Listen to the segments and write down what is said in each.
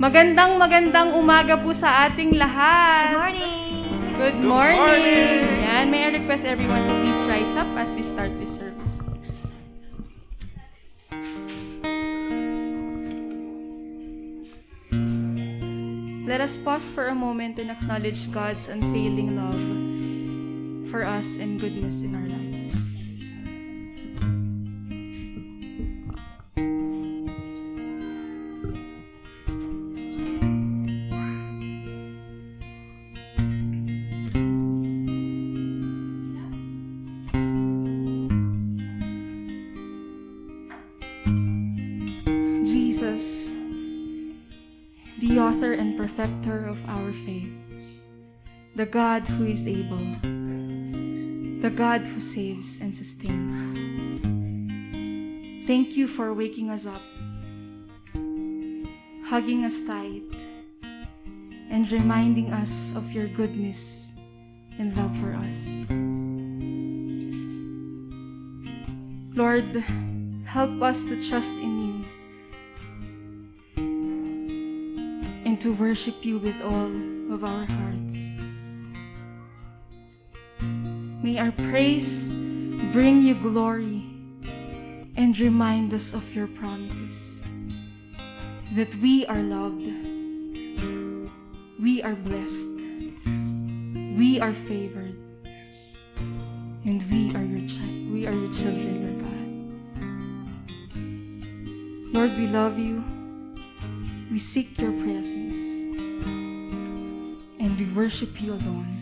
Magandang magandang umaga po sa ating lahat. Good morning! Good morning. Yan, may I request everyone to please rise up as we start this service. Let us pause for a moment and acknowledge God's unfailing love for us and goodness in our lives. The God who is able, the God who saves and sustains. Thank you for waking us up, hugging us tight, and reminding us of your goodness and love for us. Lord, help us to trust in you and to worship you with all of our hearts. May our praise bring you glory and remind us of your promises that we are loved, we are blessed, we are favored, and we are your we are your children, Lord God. Lord, we love you. We seek your presence and we worship you alone.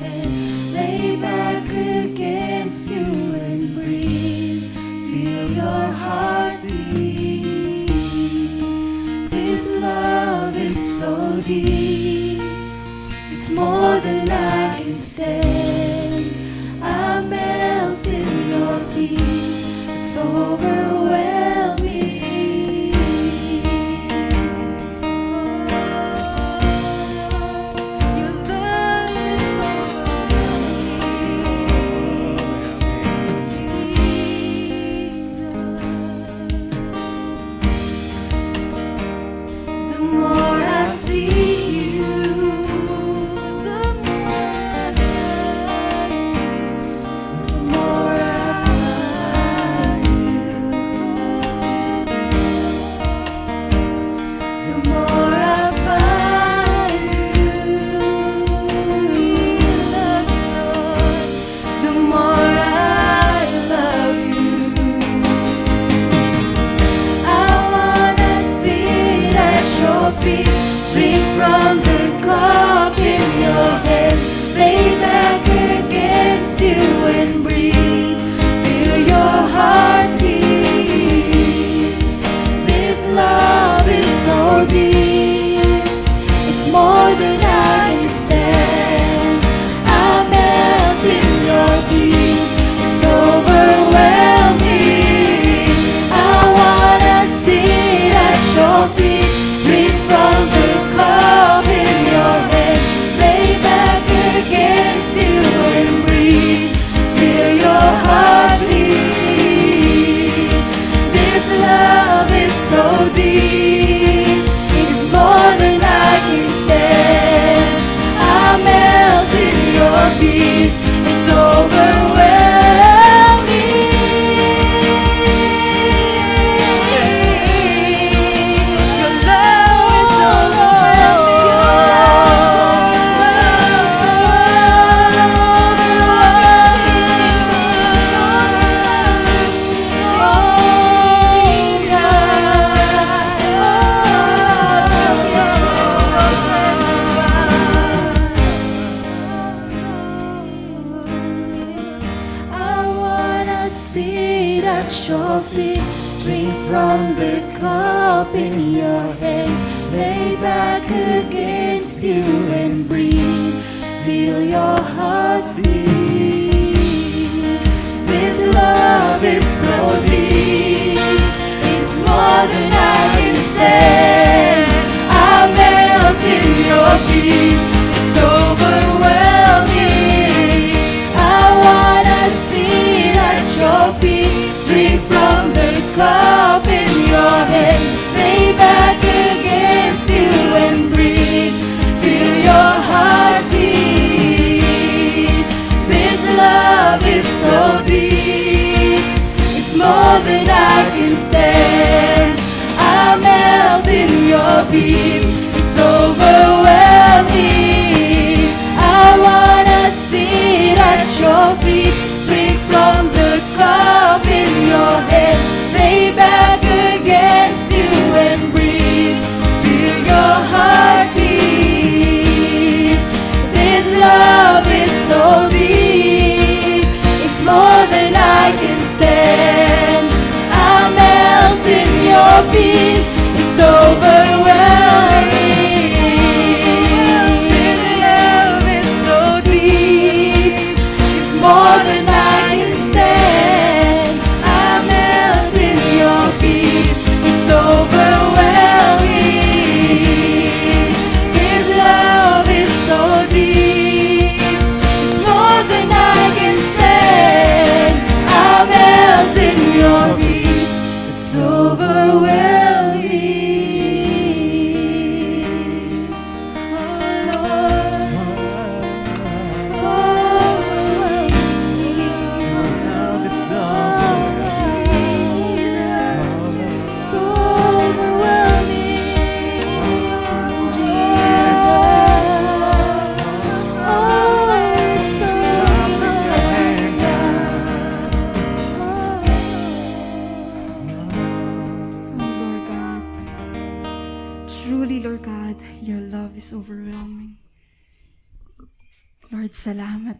Lay back against you and breathe. Feel your heartbeat. This love is so deep, it's more than I can stand. I melt in your peace, it's overwhelming. Against you and breathe. Feel your heart beat. This love is so deep, it's more than I can stand. I melt in your peace, it's overwhelming. I wanna sit at your feet, drink from the cup in your hands, lay more than I can stand. I melt in your peace, it's overwhelming. I wanna sit at your feet, drink from the cup in your hands, lay back against you and breathe. Feel your heart beat. This love is so deep, your peace, it's overwhelming.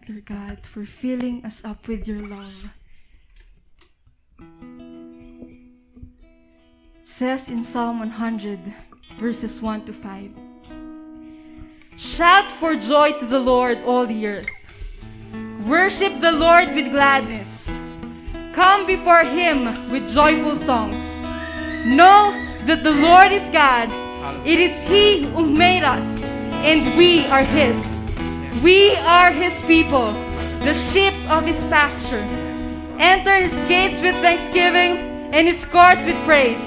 Lord God, for filling us up with your love. It says in Psalm 100, verses 1 to 5. Shout for joy to the Lord, all the earth. Worship the Lord with gladness. Come before him with joyful songs. Know that the Lord is God. It is he who made us, and we are his. We are his people, the sheep of his pasture. Enter his gates with thanksgiving and his courts with praise.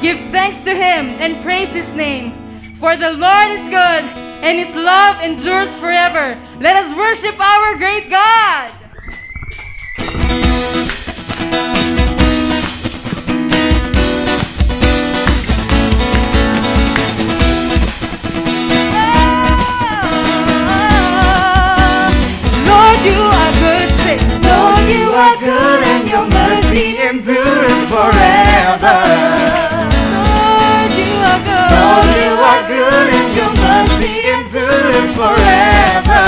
Give thanks to him and praise his name. For the Lord is good, and his love endures forever. Let us worship our great God. Mercy enduring forever. Lord, you are good. Lord, you are good and your mercy Enduring forever.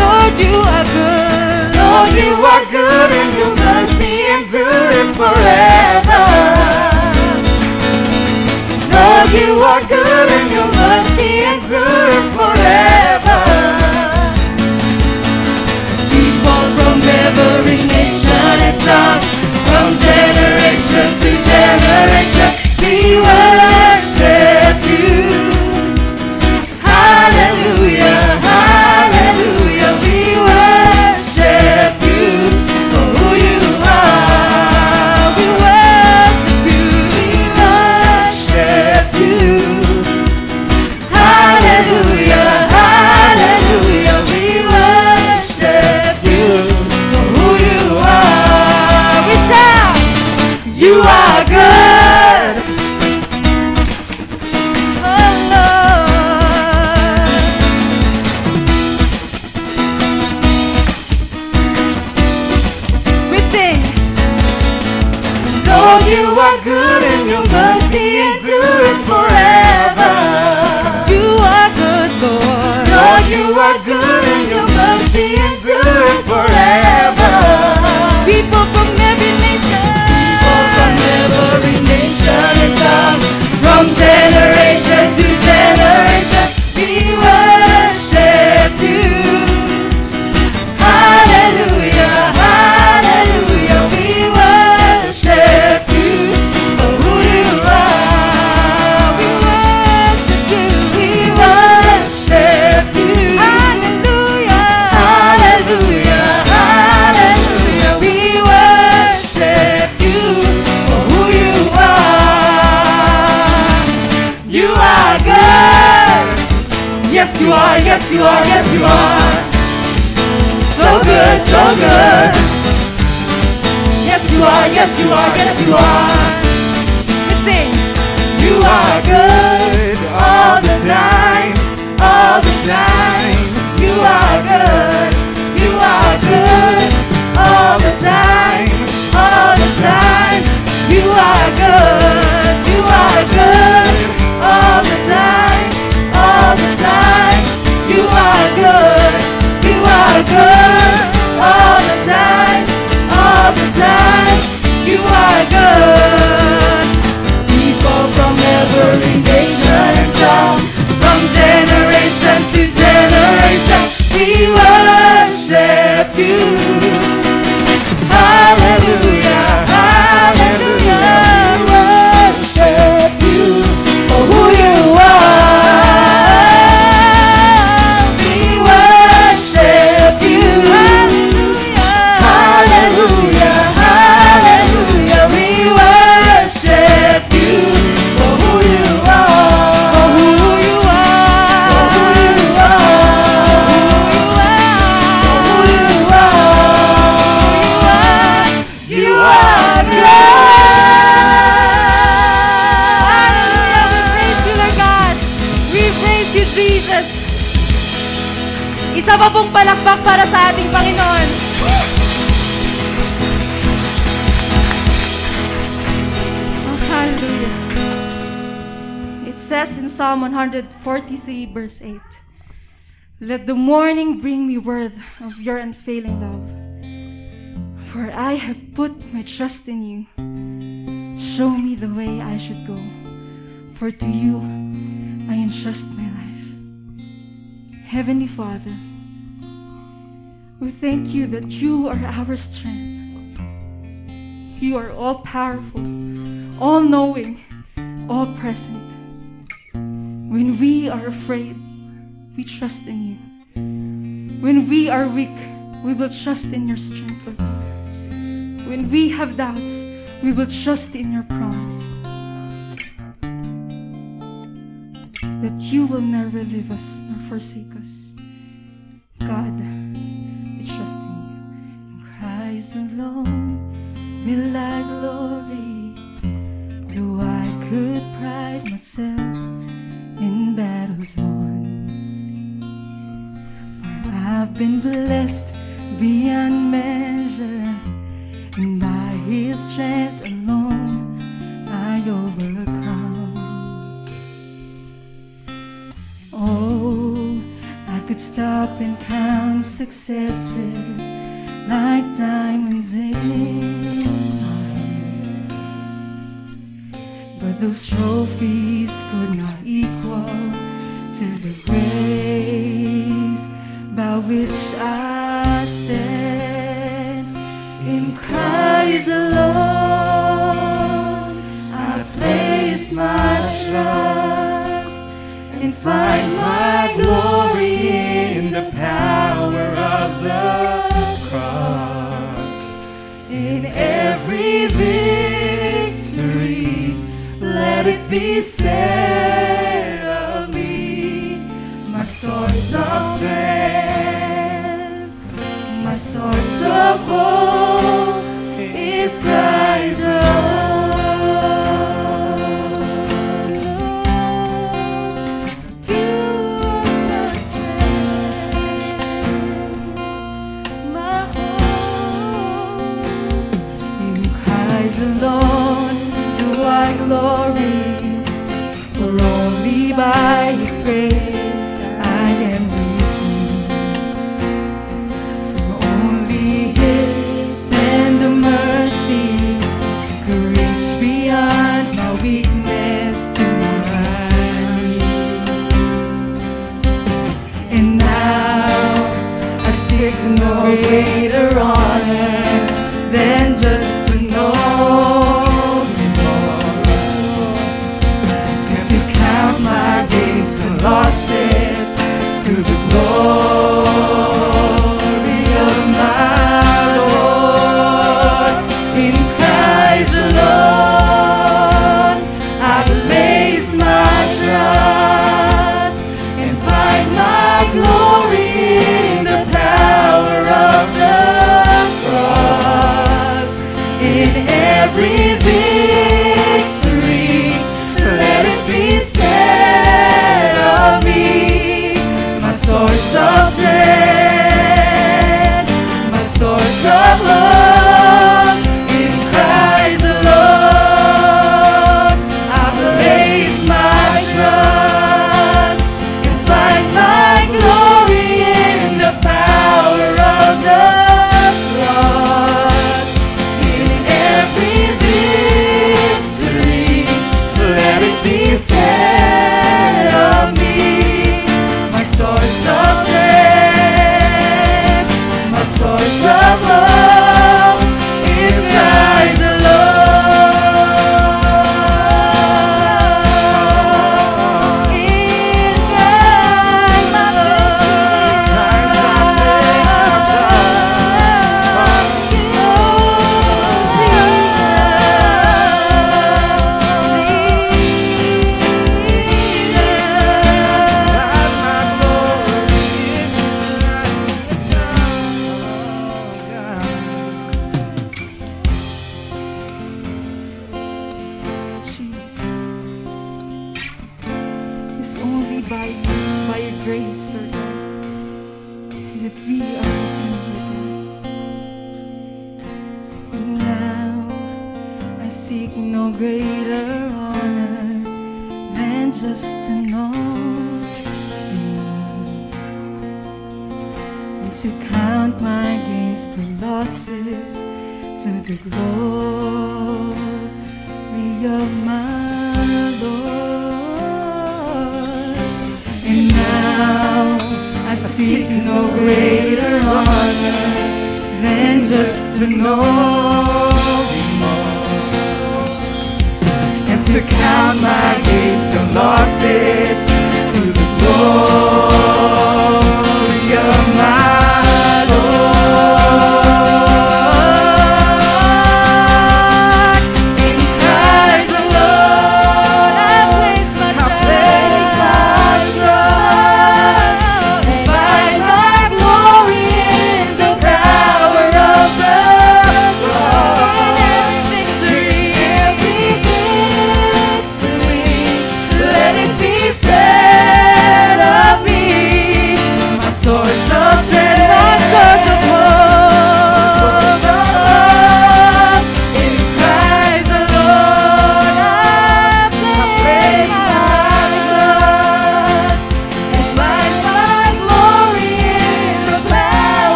Lord, you are good. Lord, you are good and your mercy Enduring forever. We worship you are, yes you are, yes you are. So good, so good. Yes you are, yes you are, yes you are. We sing. You are good all the time, all the time. You are good, you are good all the time, all the time. You are good, you are good all the time, all the time. Are good, you are good all the time, all the time. You are good. People from every nation from generation to generation, we worship 143, verse 8, Let the morning bring me word of your unfailing love. For I have put my trust in you. Show me the way I should go, for to you I entrust my life. Heavenly Father, we thank you that you are our strength. You are all powerful, all knowing, all present. When we are afraid, we trust in you. When we are weak, we will trust in your strength. When we have doubts, we will trust in your promise that you will never leave us nor forsake us. God, we trust in you. In Christ alone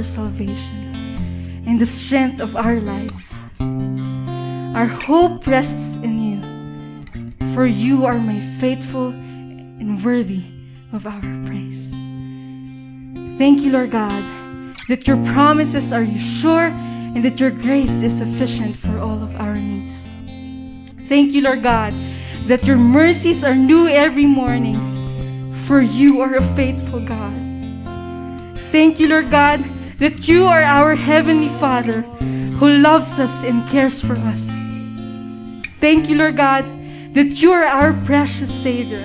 our salvation and the strength of our lives. Our hope rests in you, for you are my faithful and worthy of our praise. Thank you, Lord God, that your promises are sure and that your grace is sufficient for all of our needs. Thank you, Lord God, that your mercies are new every morning, for you are a faithful God. Thank you, Lord God, that you are our Heavenly Father who loves us and cares for us. Thank you, Lord God, that you are our precious Savior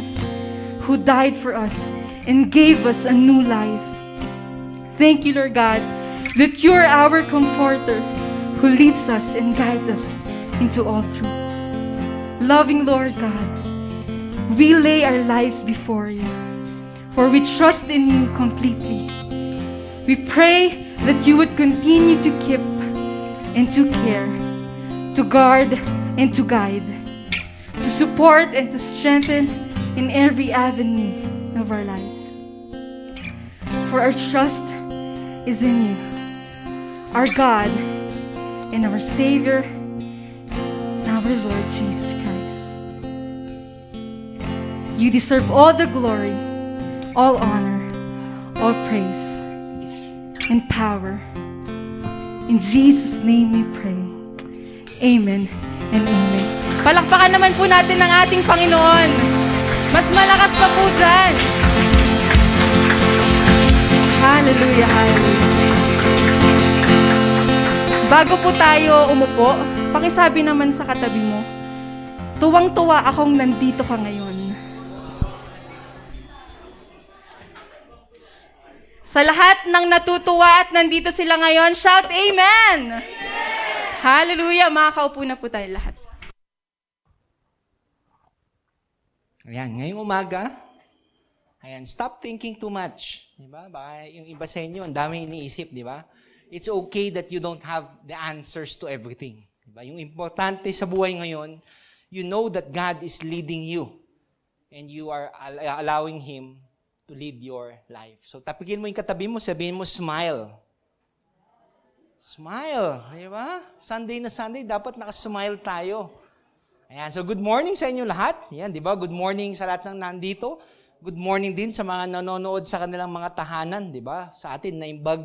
who died for us and gave us a new life. Thank you, Lord God, that you are our comforter who leads us and guides us into all truth. Loving Lord God, we lay our lives before you, for we trust in you completely. We pray that you would continue to keep and to care, to guard and to guide, to support and to strengthen in every avenue of our lives. For our trust is in you, our God and our Savior, our Lord Jesus Christ. You deserve all the glory, all honor, all praise, and power. In Jesus' name we pray. Amen and amen. Palakpakan naman po natin ang ating Panginoon. Mas malakas pa po dyan. Hallelujah, hallelujah. Bago po tayo umupo, pakisabi naman sa katabi mo, tuwang-tuwa akong nandito ka ngayon. Sa lahat ng natutuwa at nandito sila ngayon, shout Amen! Hallelujah! Makakaupo na po tayo lahat. Ayan, ngayong umaga, ayan, stop thinking too much. Di ba? Baka yung iba sa inyo, ang dami iniisip, di ba? It's okay that you don't have the answers to everything. Di ba? Yung importante sa buhay ngayon, you know that God is leading you and you are al- allowing Him to lead your life. So tapigin mo yung katabi mo, sabihin mo, smile. Smile, di ba? Sunday na Sunday, dapat nakasmile tayo. Ayan, so good morning sa inyo lahat. Yan, di ba? Good morning sa lahat ng nandito. Good morning din sa mga nanonood sa kanilang mga tahanan, di ba? Sa atin, naimbag,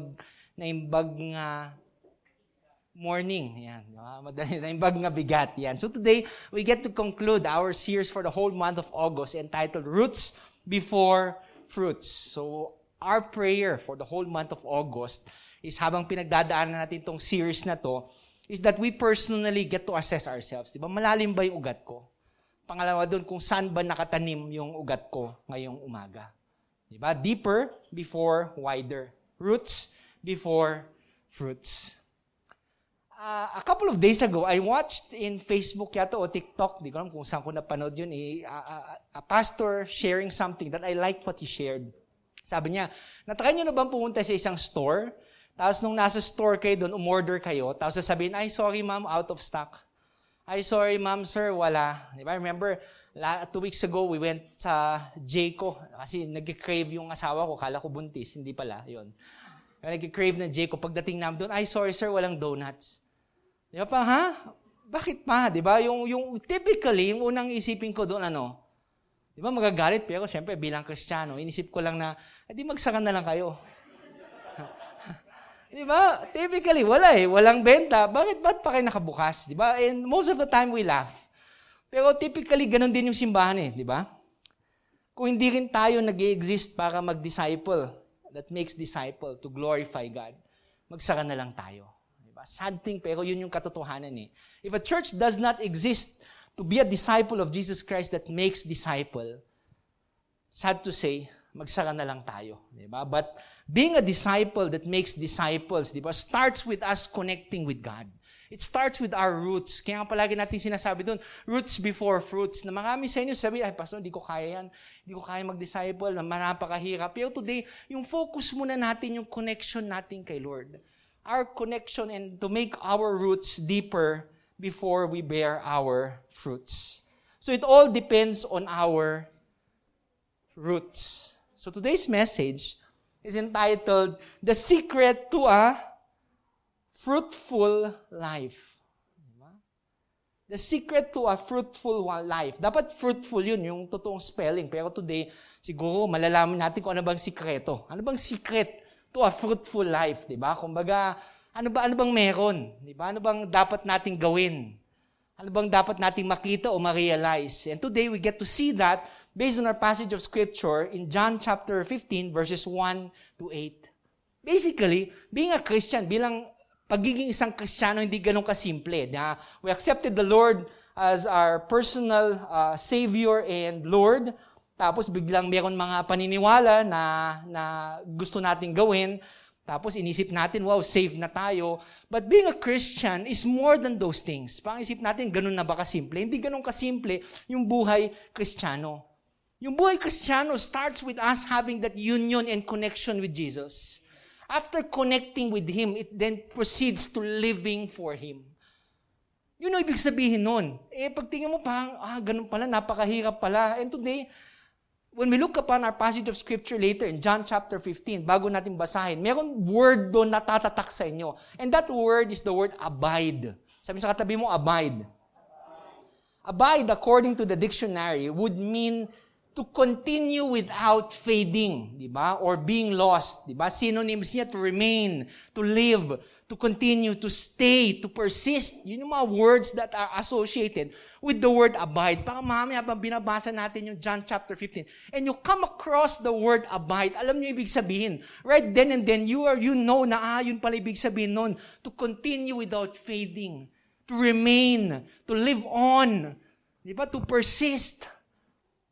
naimbag nga morning. Yan, di ba? Madali, naimbag nga bigat. Yan. So today, we get to conclude our series for the whole month of August entitled Roots Before Fruits. So, our prayer for the whole month of August is habang pinagdadaanan natin itong series na to, is that we personally get to assess ourselves. Di ba? Malalim ba yung ugat ko? Pangalawa doon, kung saan ba nakatanim yung ugat ko ngayong umaga. Di ba? Deeper before wider. Roots before fruits. Uh, a couple of days ago, I watched in Facebook yata o TikTok, di ko alam kung saan ko napanood yun, eh, a, a, a pastor sharing something that I liked what he shared. Sabi niya, natry niyo na bang pumunta sa isang store? Tapos nung nasa store kayo doon, umorder kayo, tapos sasabihin, ay, sorry ma'am, out of stock. Ay, sorry ma'am, sir, wala. Di ba? Remember, la, two weeks ago, we went sa Jayco. Kasi nag-crave yung asawa ko. Kala ko buntis. Hindi pala. Yun. Nag-crave na Jayco. Pagdating namin doon, ay, sorry sir, walang donuts. Di ba ha? Bakit pa? Di ba? Yung, yung, typically, yung unang isipin ko doon, ano? Di ba magagalit? Pero siyempre, bilang kristyano, inisip ko lang na, edi magsaka na lang kayo. Di ba? Typically, wala eh. Walang benta. Bakit ba't pa kayo nakabukas? Di ba? And most of the time, we laugh. Pero typically, ganun din yung simbahan eh. Di ba? Kung hindi rin tayo nag exist para mag-disciple, that makes disciple to glorify God, magsara na lang tayo. Di ba? Sad thing, pero yun yung katotohanan eh. If a church does not exist to be a disciple of Jesus Christ that makes disciple, sad to say, magsara na lang tayo. Di ba? But being a disciple that makes disciples, di ba, starts with us connecting with God. It starts with our roots. Kaya nga palagi natin sinasabi doon, roots before fruits. Na marami sa inyo sabi, ay pastor, hindi ko kaya yan. Hindi ko kaya mag-disciple, napakahirap. Pero today, yung focus muna natin, yung connection natin kay Lord. Our connection and to make our roots deeper before we bear our fruits. So it all depends on our roots. So today's message is entitled The Secret to a Fruitful Life. The secret to a fruitful life. Dapat fruitful yun, yung totoong spelling. Pero today, siguro malalaman natin kung ano bang sikreto. Ano bang secret to a fruitful life, di ba? Kumbaga, ano ba ano bang meron? Di ba? Ano bang dapat nating gawin? Ano bang dapat nating makita o ma-realize? And today we get to see that based on our passage of scripture in John chapter 15 verses 1 to 8. Basically, being a Christian, bilang pagiging isang Kristiyano, hindi ganun kasimple. Na we accepted the Lord as our personal uh, Savior and Lord. Tapos biglang meron mga paniniwala na, na gusto nating gawin. Tapos inisip natin, wow, saved na tayo. But being a Christian is more than those things. Pangisip natin, ganun na ba kasimple? Hindi ganun kasimple yung buhay Kristiyano. Yung buhay Kristiyano starts with us having that union and connection with Jesus. After connecting with Him, it then proceeds to living for Him. Yun ang ibig sabihin nun. Eh, pagtingin mo pa, ah, ganun pala, napakahirap pala. And today, when we look upon our passage of scripture later in John chapter 15, bago natin basahin, meron word doon na tatatak sa inyo. And that word is the word abide. Sabi sa katabi mo, abide. Abide, according to the dictionary, would mean to continue without fading, di ba? Or being lost, di ba? Synonyms niya to remain, to live, to continue, to stay, to persist. Yun yung mga words that are associated with the word abide. Baka mamaya pa binabasa natin yung John chapter 15. And you come across the word abide, alam niyo ibig sabihin. Right then and then, you are you know na ah, yun pala ibig sabihin nun. To continue without fading. To remain. To live on. Di ba? To persist.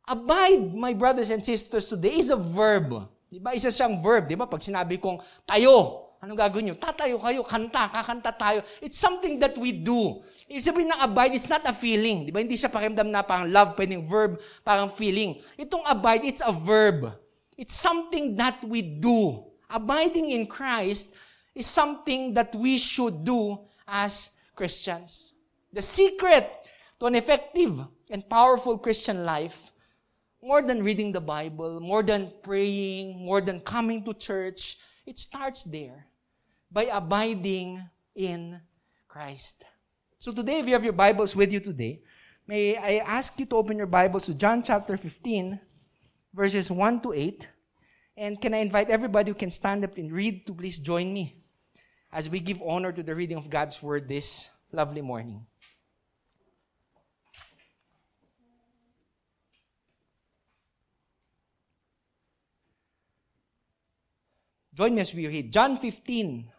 Abide, my brothers and sisters, today is a verb. Di ba? Isa siyang verb. Di ba? Pag sinabi kong tayo, anong gagawin nyo? Tatayo kayo, kanta, kakanta tayo. It's something that we do. Ibig sabihin ng abide, it's not a feeling. Di ba? Hindi siya pakimdam na parang love, pwedeng verb, parang feeling. Itong abide, it's a verb. It's something that we do. Abiding in Christ is something that we should do as Christians. The secret to an effective and powerful Christian life more than reading the Bible, more than praying, more than coming to church, it starts there by abiding in Christ. So today, if you have your Bibles with you today, may I ask you to open your Bibles to John chapter 15, verses 1 to 8. And can I invite everybody who can stand up and read to please join me as we give honor to the reading of God's Word this lovely morning. Join me as we read John 15, uh,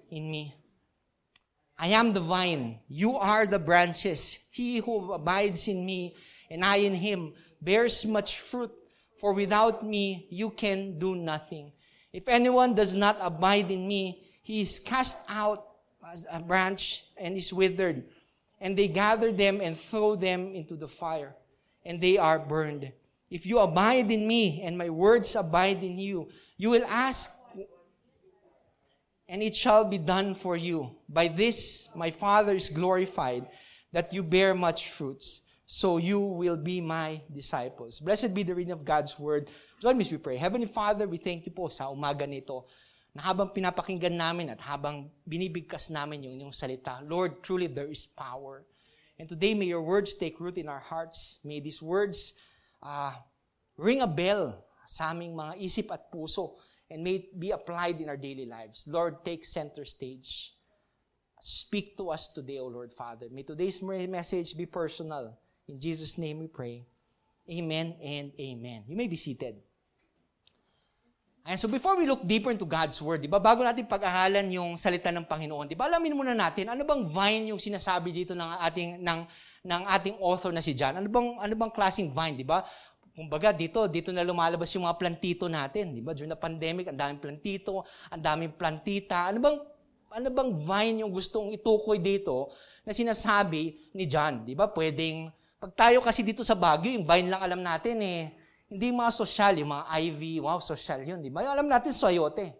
in me. I am the vine, you are the branches. He who abides in me and I in him bears much fruit, for without me you can do nothing. If anyone does not abide in me, he is cast out as a branch and is withered. And they gather them and throw them into the fire, and they are burned. If you abide in me and my words abide in you, you will ask, and it shall be done for you. By this my Father is glorified, that you bear much fruits, so you will be my disciples. Blessed be the reading of God's word. Join me as we pray. Heavenly Father, we thank you po sa umaga nito na habang pinapakinggan namin at habang binibigkas namin yung inyong salita, Lord, truly there is power. And today, may your words take root in our hearts. May these words uh, ring a bell sa aming mga isip at puso and may it be applied in our daily lives. Lord, take center stage. Speak to us today, O Lord Father. May today's message be personal. In Jesus' name we pray. Amen and amen. You may be seated. And so before we look deeper into God's Word, di ba, bago natin pag-aralan yung salita ng Panginoon, di ba, alamin muna natin, ano bang vine yung sinasabi dito ng ating, ng, ng ating author na si John? Ano bang, ano bang klaseng vine, di ba? Kumbaga, dito, dito na lumalabas yung mga plantito natin. Di ba? During the pandemic, ang daming plantito, ang daming plantita. Ano bang, ano bang vine yung gustong itukoy dito na sinasabi ni John? Di ba? Pwedeng, pag tayo kasi dito sa Baguio, yung vine lang alam natin eh. Hindi mga social, yung mga ivy, wow, social yun, di ba? Alam natin, soyote.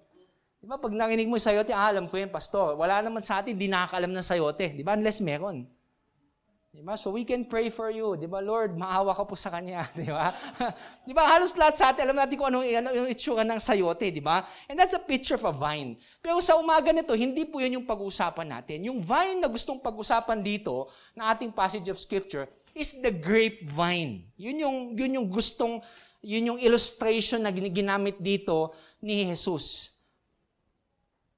Di ba? Pag nakinig mo yung sayote, ah, alam ko yan, pastor. Wala naman sa atin, di nakakaalam ng sayote. Di ba? Unless meron. Di ba? So we can pray for you. Di ba, Lord, maawa ka po sa kanya. Di ba? di ba? Halos lahat sa atin, alam natin kung ano, ano yung itsura ng sayote. Di ba? And that's a picture of a vine. Pero sa umaga nito, hindi po yun yung pag-uusapan natin. Yung vine na gustong pag-usapan dito, na ating passage of scripture, is the grapevine. Yun yung, yun yung gustong, yun yung illustration na ginamit dito ni Jesus.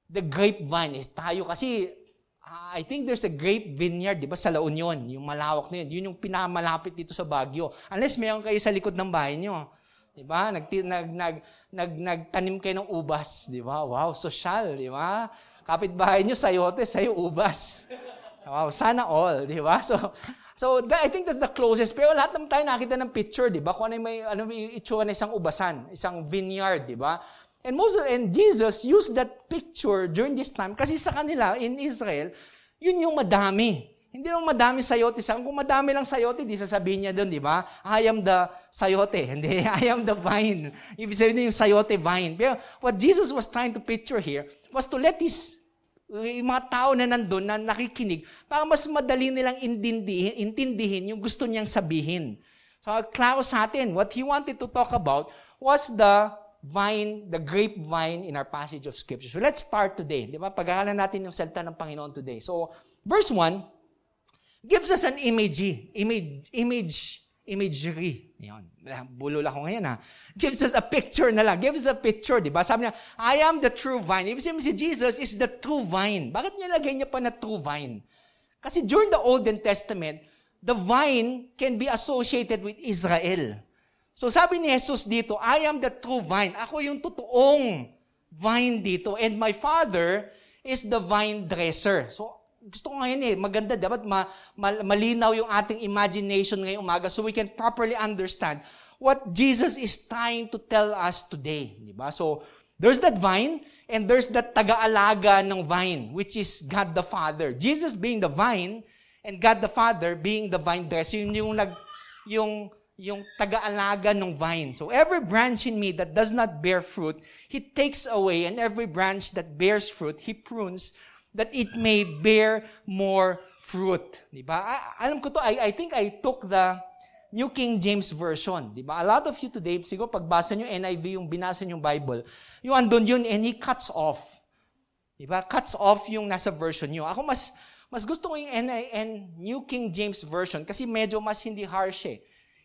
The grapevine is tayo kasi I think there's a grape vineyard, di ba, sa La Union, yung malawak na yun. Yun yung pinakamalapit dito sa Baguio. Unless mayroon kayo sa likod ng bahay nyo. Di ba? Nag, nag, nag, nag, nagtanim kayo ng ubas. Di ba? Wow, social. Di ba? Kapitbahay nyo, sayote, sayo ubas. Wow, sana all. Di ba? So, so I think that's the closest. Pero lahat naman tayo nakita ng picture, di ba? Kung ano may, ano may itsura na isang ubasan, isang vineyard, di ba? And most and Jesus used that picture during this time kasi sa kanila in Israel, yun yung madami. Hindi lang madami sayote. Kung madami lang sayote, di sasabihin niya doon, di ba? I am the sayote. Hindi, I am the vine. Ibig sabihin yung sayote vine. Pero what Jesus was trying to picture here was to let his yung mga tao na nandun na nakikinig para mas madali nilang intindihin, intindihin yung gusto niyang sabihin. So, klaro sa atin, what he wanted to talk about was the vine, the grapevine in our passage of Scripture. So let's start today. Di ba? Pag-aaralan natin yung salita ng Panginoon today. So, verse 1 gives us an image, image, image, imagery. Yan. Bulol ako ngayon ha. Gives us a picture na lang. Gives us a picture, di ba? Sabi niya, I am the true vine. Ibig sabihin si Jesus is the true vine. Bakit niya lagay niya pa na true vine? Kasi during the Old Testament, the vine can be associated with Israel. So sabi ni Jesus dito, I am the true vine. Ako yung totoong vine dito. And my Father is the vine dresser. So gusto ko ngayon eh, maganda, dapat ma, ma, malinaw yung ating imagination ngayong umaga so we can properly understand what Jesus is trying to tell us today. Di ba? So, there's that vine, and there's that taga-alaga ng vine, which is God the Father. Jesus being the vine, and God the Father being the vine dresser. Yung, yung, yung yung taga-alaga ng vine. So every branch in me that does not bear fruit, He takes away, and every branch that bears fruit, He prunes, that it may bear more fruit. Di ba? Alam ko to, I, I think I took the New King James Version. Di ba? A lot of you today, siguro pagbasa nyo NIV, yung binasa nyo Bible, yung andun yun, and He cuts off. Di ba? Cuts off yung nasa version nyo. Ako mas, mas gusto ko yung NIN, New King James Version kasi medyo mas hindi harsh eh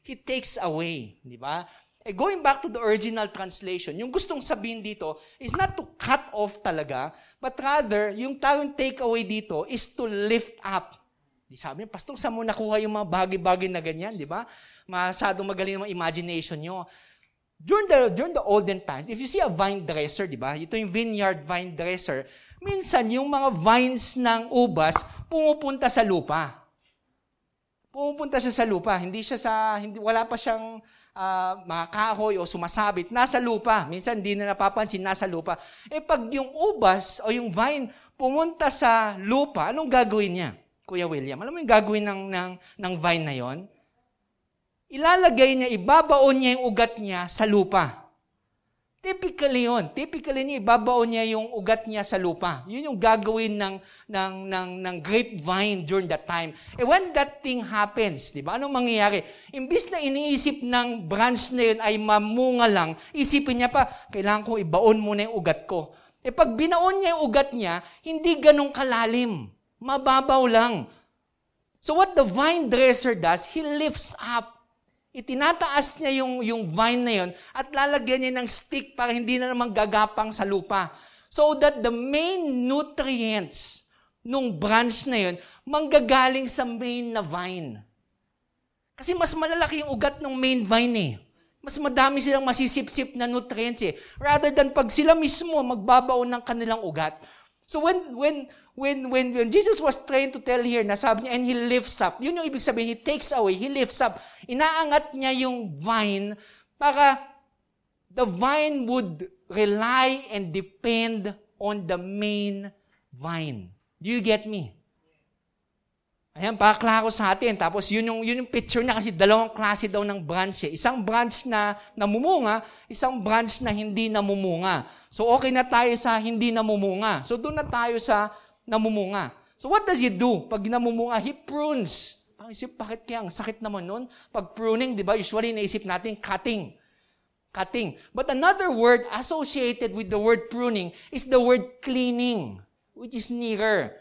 He takes away. Di ba? Eh, going back to the original translation, yung gustong sabihin dito is not to cut off talaga, but rather, yung tawang take away dito is to lift up. Di sabi niya, Pastor, saan mo nakuha yung mga bagay-bagay na ganyan, di ba? Masyadong magaling ang imagination nyo. During the, during the olden times, if you see a vine dresser, di ba? Ito yung vineyard vine dresser. Minsan, yung mga vines ng ubas, pumupunta sa lupa pumupunta siya sa lupa. Hindi siya sa, hindi, wala pa siyang uh, mga o sumasabit. Nasa lupa. Minsan hindi na napapansin, nasa lupa. Eh pag yung ubas o yung vine pumunta sa lupa, anong gagawin niya? Kuya William, alam mo yung gagawin ng, ng, ng vine na yon? Ilalagay niya, ibabaon niya yung ugat niya sa lupa. Typically yun. Typically niya, ibabaon niya yung ugat niya sa lupa. Yun yung gagawin ng, ng, ng, ng grapevine during that time. And when that thing happens, di ba, anong mangyayari? Imbis na iniisip ng branch na yun ay mamunga lang, isipin niya pa, kailangan ko ibaon muna yung ugat ko. E pag binaon niya yung ugat niya, hindi ganong kalalim. Mababaw lang. So what the vine dresser does, he lifts up Itinataas niya yung, yung vine na yun at lalagyan niya ng stick para hindi na naman gagapang sa lupa. So that the main nutrients nung branch na yun manggagaling sa main na vine. Kasi mas malalaki yung ugat ng main vine eh. Mas madami silang masisip-sip na nutrients eh. Rather than pag sila mismo magbabaon ng kanilang ugat. So when, when, when, when, when Jesus was trying to tell here, nasabi niya, and He lifts up, yun yung ibig sabihin, He takes away, He lifts up. Inaangat niya yung vine para the vine would rely and depend on the main vine. Do you get me? Ayan, pakaklaro sa atin. Tapos yun yung, yun yung picture niya kasi dalawang klase daw ng branch eh. Isang branch na namumunga, isang branch na hindi namumunga. So okay na tayo sa hindi namumunga. So doon na tayo sa namumunga. So what does he do? Pag namumunga, he prunes. Ang isip, bakit kaya ang sakit naman nun? Pag pruning, di ba, usually naisip natin cutting. Cutting. But another word associated with the word pruning is the word cleaning, which is nearer.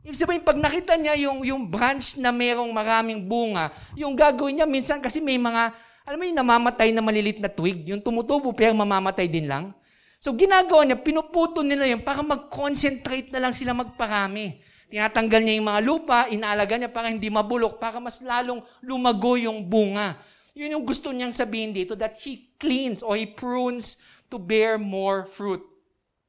Ibig sabihin, pag nakita niya yung, yung branch na merong maraming bunga, yung gagawin niya, minsan kasi may mga, alam mo yung namamatay na malilit na twig, yung tumutubo pero mamamatay din lang. So ginagawa niya, pinuputo nila yun para mag-concentrate na lang sila magparami. Tinatanggal niya yung mga lupa, inaalaga niya para hindi mabulok, para mas lalong lumago yung bunga. Yun yung gusto niyang sabihin dito, that He cleans or He prunes to bear more fruit.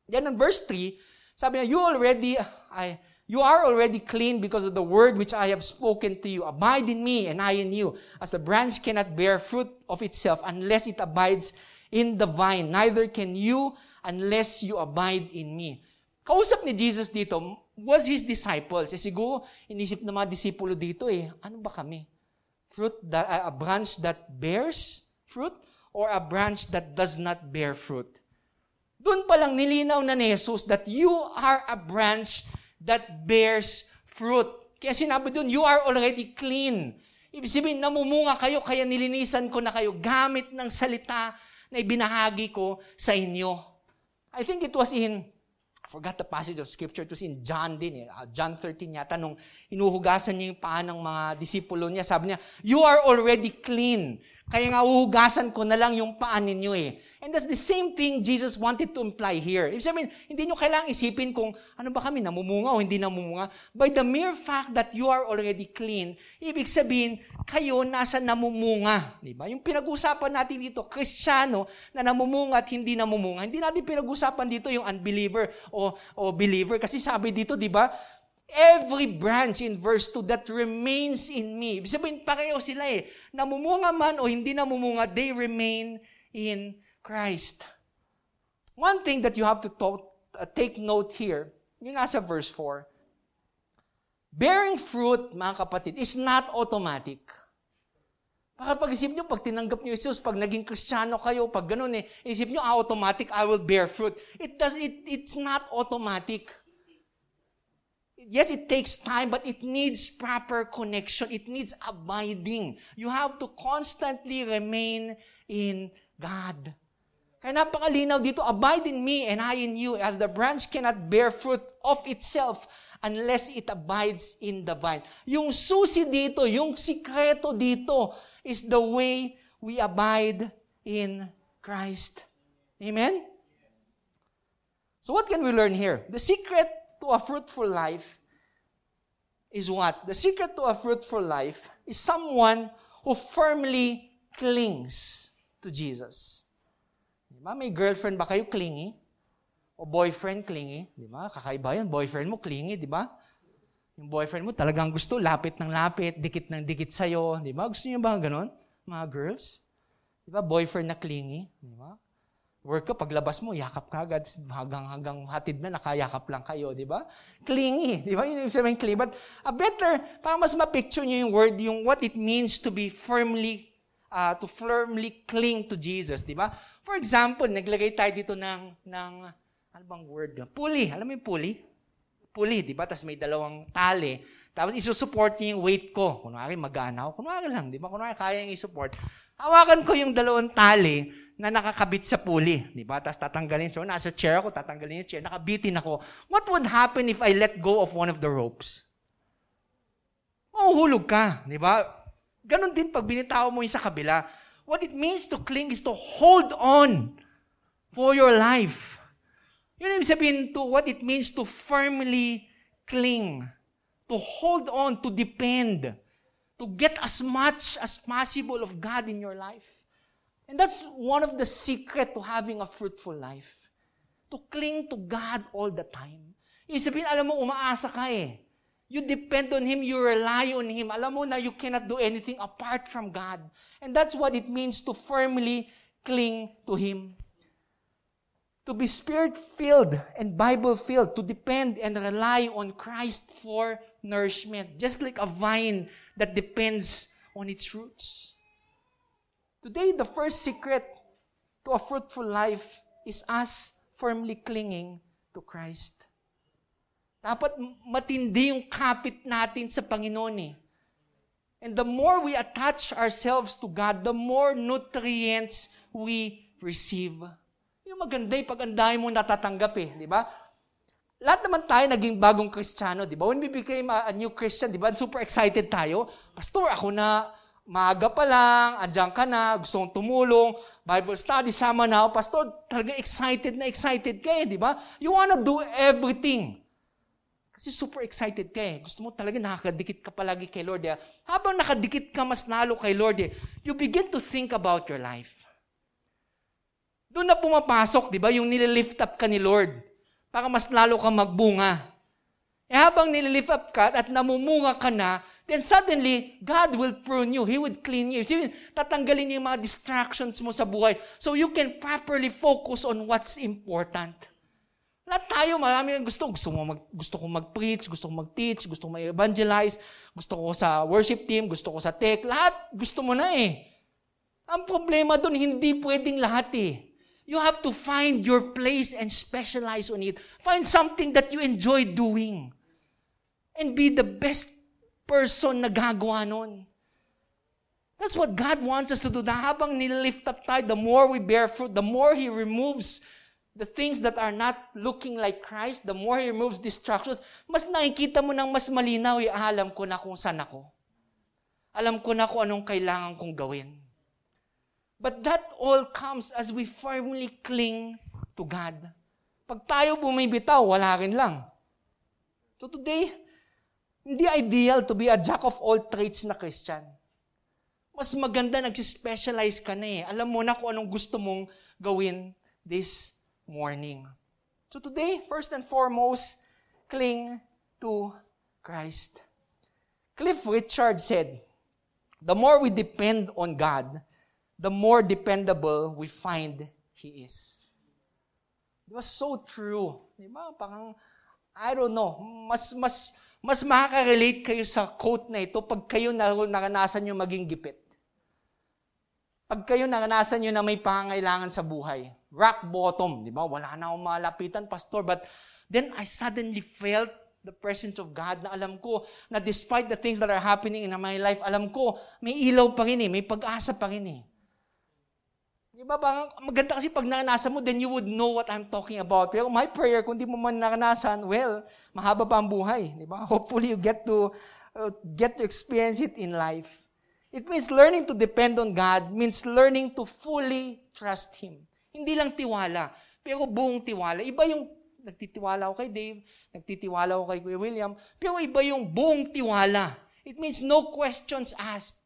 Then in verse 3, sabi niya, you already, I, You are already clean because of the word which I have spoken to you. Abide in me and I in you. As the branch cannot bear fruit of itself unless it abides in the vine, neither can you unless you abide in me. Kausap ni Jesus dito was his disciples. Eh siguro, inisip ng mga disipulo dito eh, ano ba kami? Fruit that, uh, a branch that bears fruit or a branch that does not bear fruit? Doon pa lang nilinaw na ni Jesus that you are a branch that bears fruit. Kaya sinabi doon, you are already clean. Ibig sabihin, namumunga kayo, kaya nilinisan ko na kayo gamit ng salita na ibinahagi ko sa inyo. I think it was in, I forgot the passage of scripture, it was in John din, eh. Uh, John 13 yata, nung inuhugasan niya yung paa ng mga disipulo niya, sabi niya, you are already clean. Kaya nga uhugasan ko na lang yung paa ninyo eh. And that's the same thing Jesus wanted to imply here. Ibig sabihin, hindi nyo kailangang isipin kung ano ba kami, namumunga o hindi namumunga. By the mere fact that you are already clean, ibig sabihin, kayo nasa namumunga. Di ba? Yung pinag-usapan natin dito, kristyano na namumunga at hindi namumunga. Hindi natin pinag-usapan dito yung unbeliever o, o believer. Kasi sabi dito, di ba, every branch in verse 2 that remains in me. Ibig sabihin, pareho sila eh. Namumunga man o hindi namumunga, they remain in Christ. One thing that you have to to- uh, take note here, yung nasa verse 4, bearing fruit, mga kapatid, is not automatic. Baka pag-isip nyo, pag tinanggap nyo Jesus, pag naging kristyano kayo, pag ganun eh, isip nyo, ah, automatic, I will bear fruit. It does, it, it's not automatic. Yes, it takes time, but it needs proper connection. It needs abiding. You have to constantly remain in God. Kaya napakalinaw dito, abide in me and I in you, as the branch cannot bear fruit of itself unless it abides in the vine. Yung susi dito, yung sikreto dito, is the way we abide in Christ. Amen? So what can we learn here? The secret to a fruitful life is what? The secret to a fruitful life is someone who firmly clings to Jesus. Di ba? May girlfriend ba kayo clingy? O boyfriend clingy? Di ba? Kakaiba yan. Boyfriend mo clingy, di ba? Yung boyfriend mo talagang gusto, lapit ng lapit, dikit ng dikit sa'yo. Di ba? Gusto niyo ba ganon? Mga girls? Di ba? Boyfriend na clingy. Di ba? Work ka, paglabas mo, yakap ka agad, hanggang, hanggang hatid na, nakayakap lang kayo, di ba? Clingy, di ba? Yun yung sabihin clingy. But a better, para mas ma-picture nyo yung word, yung what it means to be firmly, uh, to firmly cling to Jesus, di ba? For example, naglagay tayo dito ng, ng ano bang word? Pulley. Alam mo yung pulley? Pulley, di ba? Tapos may dalawang tali. Tapos isusupport niya yung weight ko. Kunwari, mag-ana ako. Kunwari lang, di ba? Kunwari, kaya yung isupport. Hawakan ko yung dalawang tali na nakakabit sa pulley. Di ba? Tapos tatanggalin. So, nasa chair ako, tatanggalin yung chair. Nakabitin ako. What would happen if I let go of one of the ropes? Mahuhulog ka. Di ba? Ganon din pag binitaw mo yung sa kabila. What it means to cling is to hold on for your life. Yun yung sabihin to what it means to firmly cling. To hold on, to depend. To get as much as possible of God in your life. And that's one of the secret to having a fruitful life. To cling to God all the time. Ibig sabihin, alam mo, umaasa ka eh. You depend on Him, you rely on Him. Alam mo na you cannot do anything apart from God. And that's what it means to firmly cling to Him. To be spirit-filled and Bible-filled, to depend and rely on Christ for nourishment, just like a vine that depends on its roots. Today, the first secret to a fruitful life is us firmly clinging to Christ. Dapat matindi yung kapit natin sa Panginoon eh. And the more we attach ourselves to God, the more nutrients we receive. Yung maganda yung pag ang dami mo natatanggap eh, di ba? Lahat naman tayo naging bagong Kristiyano, di ba? When we became a, a new Christian, di ba? Super excited tayo. Pastor, ako na, maaga pa lang, andyan ka na, gusto kong tumulong, Bible study, sama na ako. Pastor, talaga excited na excited ka eh, di ba? You wanna do everything. Kasi super excited ka eh. Gusto mo talaga nakakadikit ka palagi kay Lord. Eh. Habang nakadikit ka mas nalo kay Lord, eh, you begin to think about your life. Doon na pumapasok, di ba, yung nililift up ka ni Lord para mas lalo ka magbunga. Eh habang nililift up ka at namumunga ka na, then suddenly, God will prune you. He would clean you. So, tatanggalin niya yung mga distractions mo sa buhay so you can properly focus on what's important. Lahat tayo, marami ang gusto. Gusto, mo mag, gusto ko mag-preach, gusto ko mag-teach, gusto ko mag-evangelize, gusto ko sa worship team, gusto ko sa tech. Lahat, gusto mo na eh. Ang problema doon, hindi pwedeng lahat eh. You have to find your place and specialize on it. Find something that you enjoy doing. And be the best person na gagawa nun. That's what God wants us to do. Na habang nililift up tayo, the more we bear fruit, the more He removes the things that are not looking like Christ, the more He removes distractions, mas nakikita mo nang mas malinaw, eh, ah, alam ko na kung saan ako. Alam ko na kung anong kailangan kong gawin. But that all comes as we firmly cling to God. Pag tayo bumibitaw, wala rin lang. So today, hindi ideal to be a jack of all trades na Christian. Mas maganda nag-specialize ka na eh. Alam mo na kung anong gusto mong gawin this morning. So today, first and foremost, cling to Christ. Cliff Richard said, the more we depend on God, the more dependable we find He is. It was so true. Di ba? Parang, I don't know, mas, mas, mas makaka-relate kayo sa quote na ito pag kayo naranasan nyo maging gipit. Pag kayo naranasan nyo na may pangangailangan sa buhay, rock bottom, di ba? Wala na akong malapitan, pastor. But then I suddenly felt the presence of God na alam ko na despite the things that are happening in my life, alam ko may ilaw pa rin eh, may pag-asa pa rin eh. Di ba? Bang, maganda kasi pag naranasan mo, then you would know what I'm talking about. Pero my prayer, kung di mo man naranasan, well, mahaba pa ang buhay. Di ba? Hopefully you get to uh, get to experience it in life. It means learning to depend on God means learning to fully trust Him. Hindi lang tiwala, pero buong tiwala. Iba yung nagtitiwala ako kay Dave, nagtitiwala ako kay Kuya William, pero iba yung buong tiwala. It means no questions asked.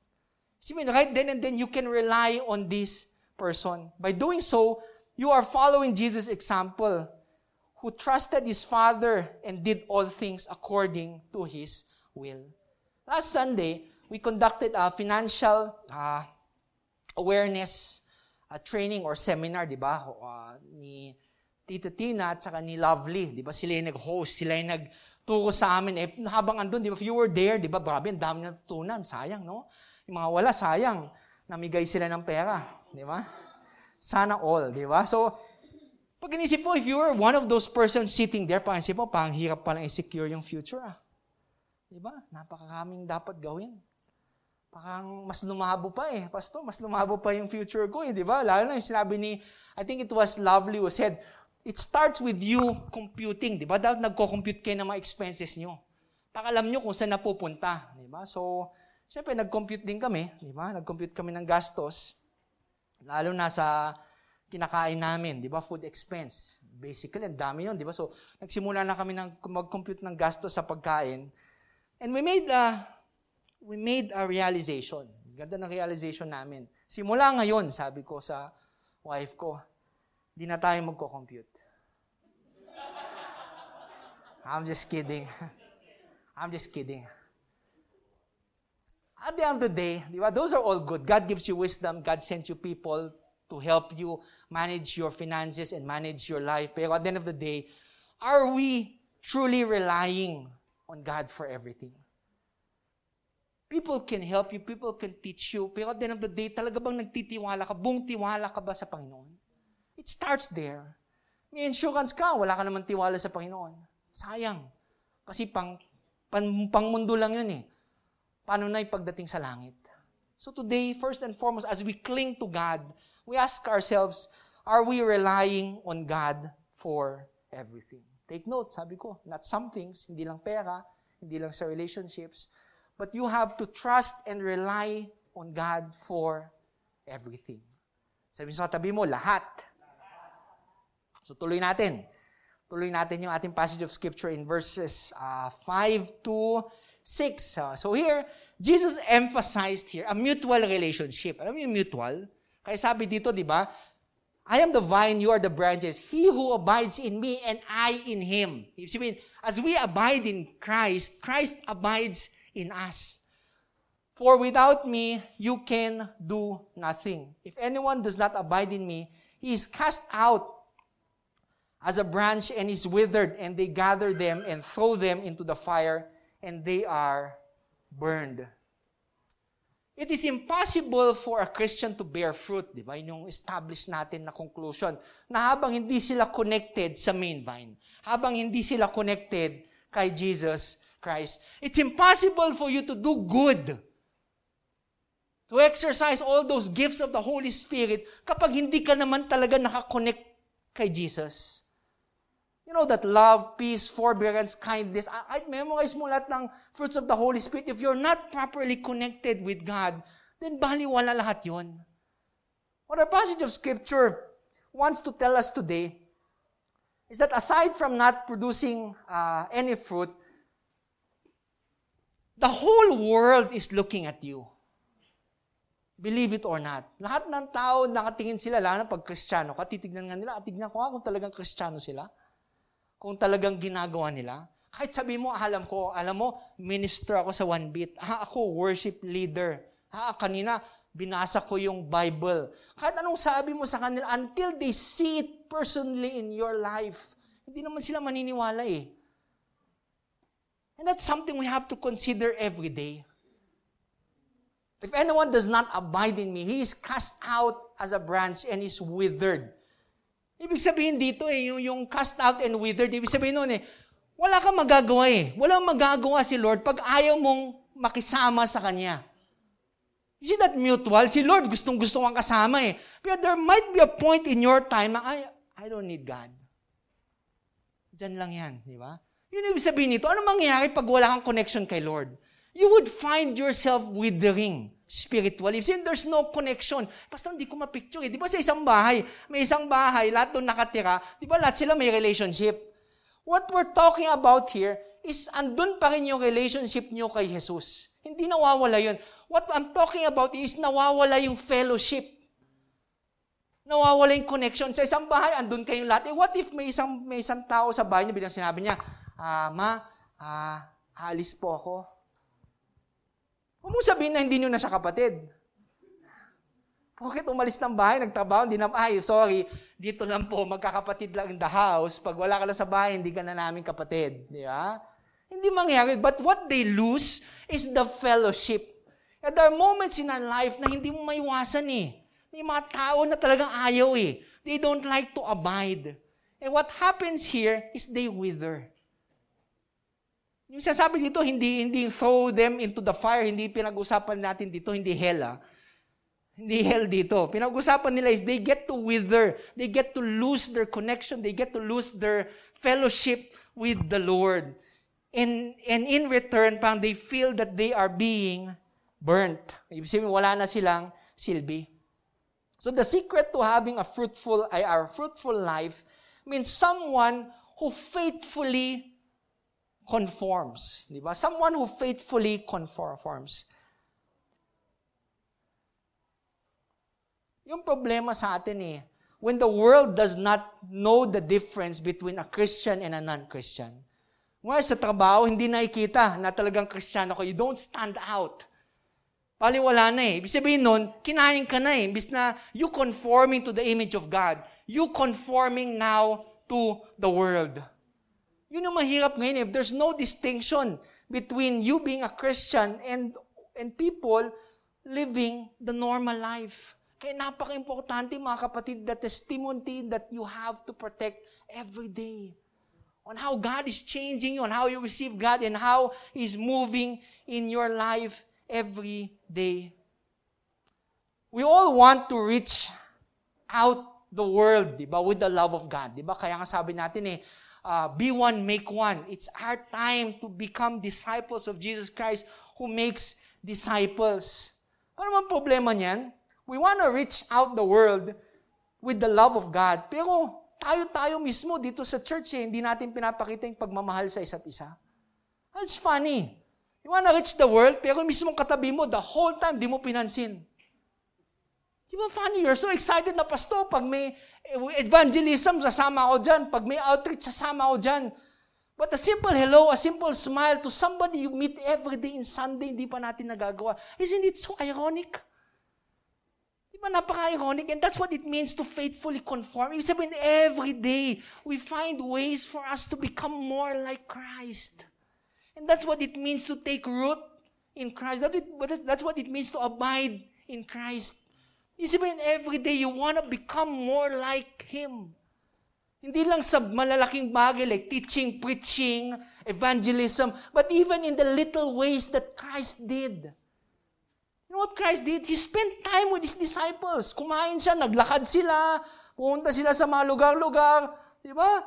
See, right then and then you can rely on this person. By doing so, you are following Jesus' example, who trusted his Father and did all things according to his will. Last Sunday, we conducted a financial uh, awareness uh, training or seminar, di ba? Uh, ni Tita Tina at saka ni Lovely, di ba? Sila yung nag-host, sila yung nagturo sa amin. Eh, habang andun, di ba? If you were there, di ba? Grabe, ang dami natutunan. Sayang, no? Yung mga wala, sayang. Namigay sila ng pera, di ba? Sana all, di ba? So, pag inisip mo, if you were one of those persons sitting there, pang isip mo, pang hirap palang i-secure yung future, ah. Di ba? Napakaraming dapat gawin parang mas lumabo pa eh. Pastor, mas lumabo pa yung future ko eh, di ba? Lalo na yung sinabi ni, I think it was Lovely who said, it starts with you computing, di ba? Dapat nagko-compute kayo ng mga expenses nyo. Para alam nyo kung saan napupunta, di ba? So, syempre, nag-compute din kami, di ba? Nag-compute kami ng gastos, lalo na sa kinakain namin, di ba? Food expense. Basically, ang dami yun, di ba? So, nagsimula na kami ng mag-compute ng gastos sa pagkain. And we made a we made a realization. Ganda ng realization namin. Simula ngayon, sabi ko sa wife ko, di na tayo magko-compute. I'm just kidding. I'm just kidding. At the end of the day, di ba, those are all good. God gives you wisdom. God sends you people to help you manage your finances and manage your life. Pero at the end of the day, are we truly relying on God for everything? People can help you, people can teach you, pero at the end of the day, talaga bang nagtitiwala ka, buong tiwala ka ba sa Panginoon? It starts there. May insurance ka, wala ka naman tiwala sa Panginoon. Sayang. Kasi pang, pang, pang mundo lang yun eh. Paano na ipagdating sa langit? So today, first and foremost, as we cling to God, we ask ourselves, are we relying on God for everything? Take note, sabi ko, not some things, hindi lang pera, hindi lang sa relationships, but you have to trust and rely on God for everything. Sabi sa tabi mo, lahat. So tuloy natin. Tuloy natin yung ating passage of scripture in verses uh, 5 to 6. Uh, so here, Jesus emphasized here a mutual relationship. Alam mo yung mutual? Kaya sabi dito, di ba? I am the vine, you are the branches. He who abides in me and I in him. You see, as we abide in Christ, Christ abides in us. For without me, you can do nothing. If anyone does not abide in me, he is cast out as a branch and is withered, and they gather them and throw them into the fire, and they are burned. It is impossible for a Christian to bear fruit, di ba? Yun yung established natin na conclusion. Na habang hindi sila connected sa main vine, habang hindi sila connected kay Jesus, Christ. It's impossible for you to do good, to exercise all those gifts of the Holy Spirit kapag hindi ka naman talaga nakakonect kay Jesus. You know that love, peace, forbearance, kindness. I, I memorize mo lahat ng fruits of the Holy Spirit. If you're not properly connected with God, then baliwala lahat yon. What our passage of Scripture wants to tell us today is that aside from not producing uh, any fruit, The whole world is looking at you. Believe it or not. Lahat ng tao, nakatingin sila, lalo na pag kristyano ka, titignan nga nila, tignan ko nga kung talagang kristyano sila. Kung talagang ginagawa nila. Kahit sabi mo, alam ko, alam mo, minister ako sa one beat. Ah, ako, worship leader. Ah, kanina, binasa ko yung Bible. Kahit anong sabi mo sa kanila, until they see it personally in your life, hindi naman sila maniniwala eh. And that's something we have to consider every day. If anyone does not abide in me, he is cast out as a branch and is withered. Ibig sabihin dito eh, yung, yung cast out and withered, ibig sabihin nun eh, wala kang magagawa eh. Walang magagawa si Lord pag ayaw mong makisama sa Kanya. You see that mutual? Si Lord gustong gusto kang kasama eh. But there might be a point in your time na, I, I don't need God. Diyan lang yan, di ba? Yun ibig sabihin nito, ano mangyayari pag wala kang connection kay Lord? You would find yourself withering spiritually. Since there's no connection. Pastor, hindi ko mapicture eh. Di ba sa isang bahay, may isang bahay, lahat doon nakatira, di ba lahat sila may relationship? What we're talking about here is andun pa rin yung relationship nyo kay Jesus. Hindi nawawala yun. What I'm talking about is nawawala yung fellowship. Nawawala yung connection. Sa isang bahay, andun kayong lahat. Eh, what if may isang, may isang tao sa bahay niya, bilang sinabi niya, ah, ma, ah, alis po ako. Huwag mong sabihin na hindi nyo na siya kapatid. Bakit umalis ng bahay, nagtrabaho, hindi na, ay, sorry, dito lang po, magkakapatid lang in the house. Pag wala ka lang sa bahay, hindi ka na namin kapatid. Di ba? Hindi mangyari. But what they lose is the fellowship. And there are moments in our life na hindi mo maiwasan eh. May mga tao na talagang ayaw eh. They don't like to abide. And what happens here is they wither. Yung sinasabi dito, hindi, hindi throw them into the fire, hindi pinag-usapan natin dito, hindi hell ah. Hindi hell dito. Pinag-usapan nila is they get to wither. They get to lose their connection. They get to lose their fellowship with the Lord. And, and in return, pang they feel that they are being burnt. Ibig sabihin, wala na silang silbi. So the secret to having a fruitful, a fruitful life means someone who faithfully conforms. Di ba? Someone who faithfully conforms. Yung problema sa atin eh, when the world does not know the difference between a Christian and a non-Christian. Ngayon sa trabaho, hindi nakikita na talagang Kristiyano ko. You don't stand out. Paliwala na eh. Ibig sabihin nun, kinain ka na eh. Imbis na you conforming to the image of God, you conforming now to the world. Yun ang mahirap ngayon eh. There's no distinction between you being a Christian and, and people living the normal life. Kaya napaka-importante mga kapatid, the testimony that you have to protect every day. On how God is changing you, on how you receive God, and how He's moving in your life every day. We all want to reach out the world, di ba, with the love of God. Di ba? Kaya nga sabi natin eh, uh, be one, make one. It's our time to become disciples of Jesus Christ who makes disciples. Ano man problema niyan? We want to reach out the world with the love of God. Pero tayo-tayo mismo dito sa church eh, hindi natin pinapakita yung pagmamahal sa isa't isa. It's funny. You wanna reach the world, pero mismo katabi mo, the whole time, di mo pinansin. Di ba funny? You're so excited na pasto. Pag may evangelism, sasama ako dyan. Pag may outreach, sasama ako dyan. But a simple hello, a simple smile to somebody you meet every day in Sunday, hindi pa natin nagagawa. Isn't it so ironic? Di ba napaka-ironic? And that's what it means to faithfully conform. Ibig sabihin, every day, we find ways for us to become more like Christ. And that's what it means to take root in Christ. That's what it means to abide in Christ. Isipin, every day you want to become more like Him. Hindi lang sa malalaking bagay like teaching, preaching, evangelism, but even in the little ways that Christ did. You know what Christ did? He spent time with His disciples. Kumain siya, naglakad sila, pumunta sila sa mga lugar-lugar. Di ba?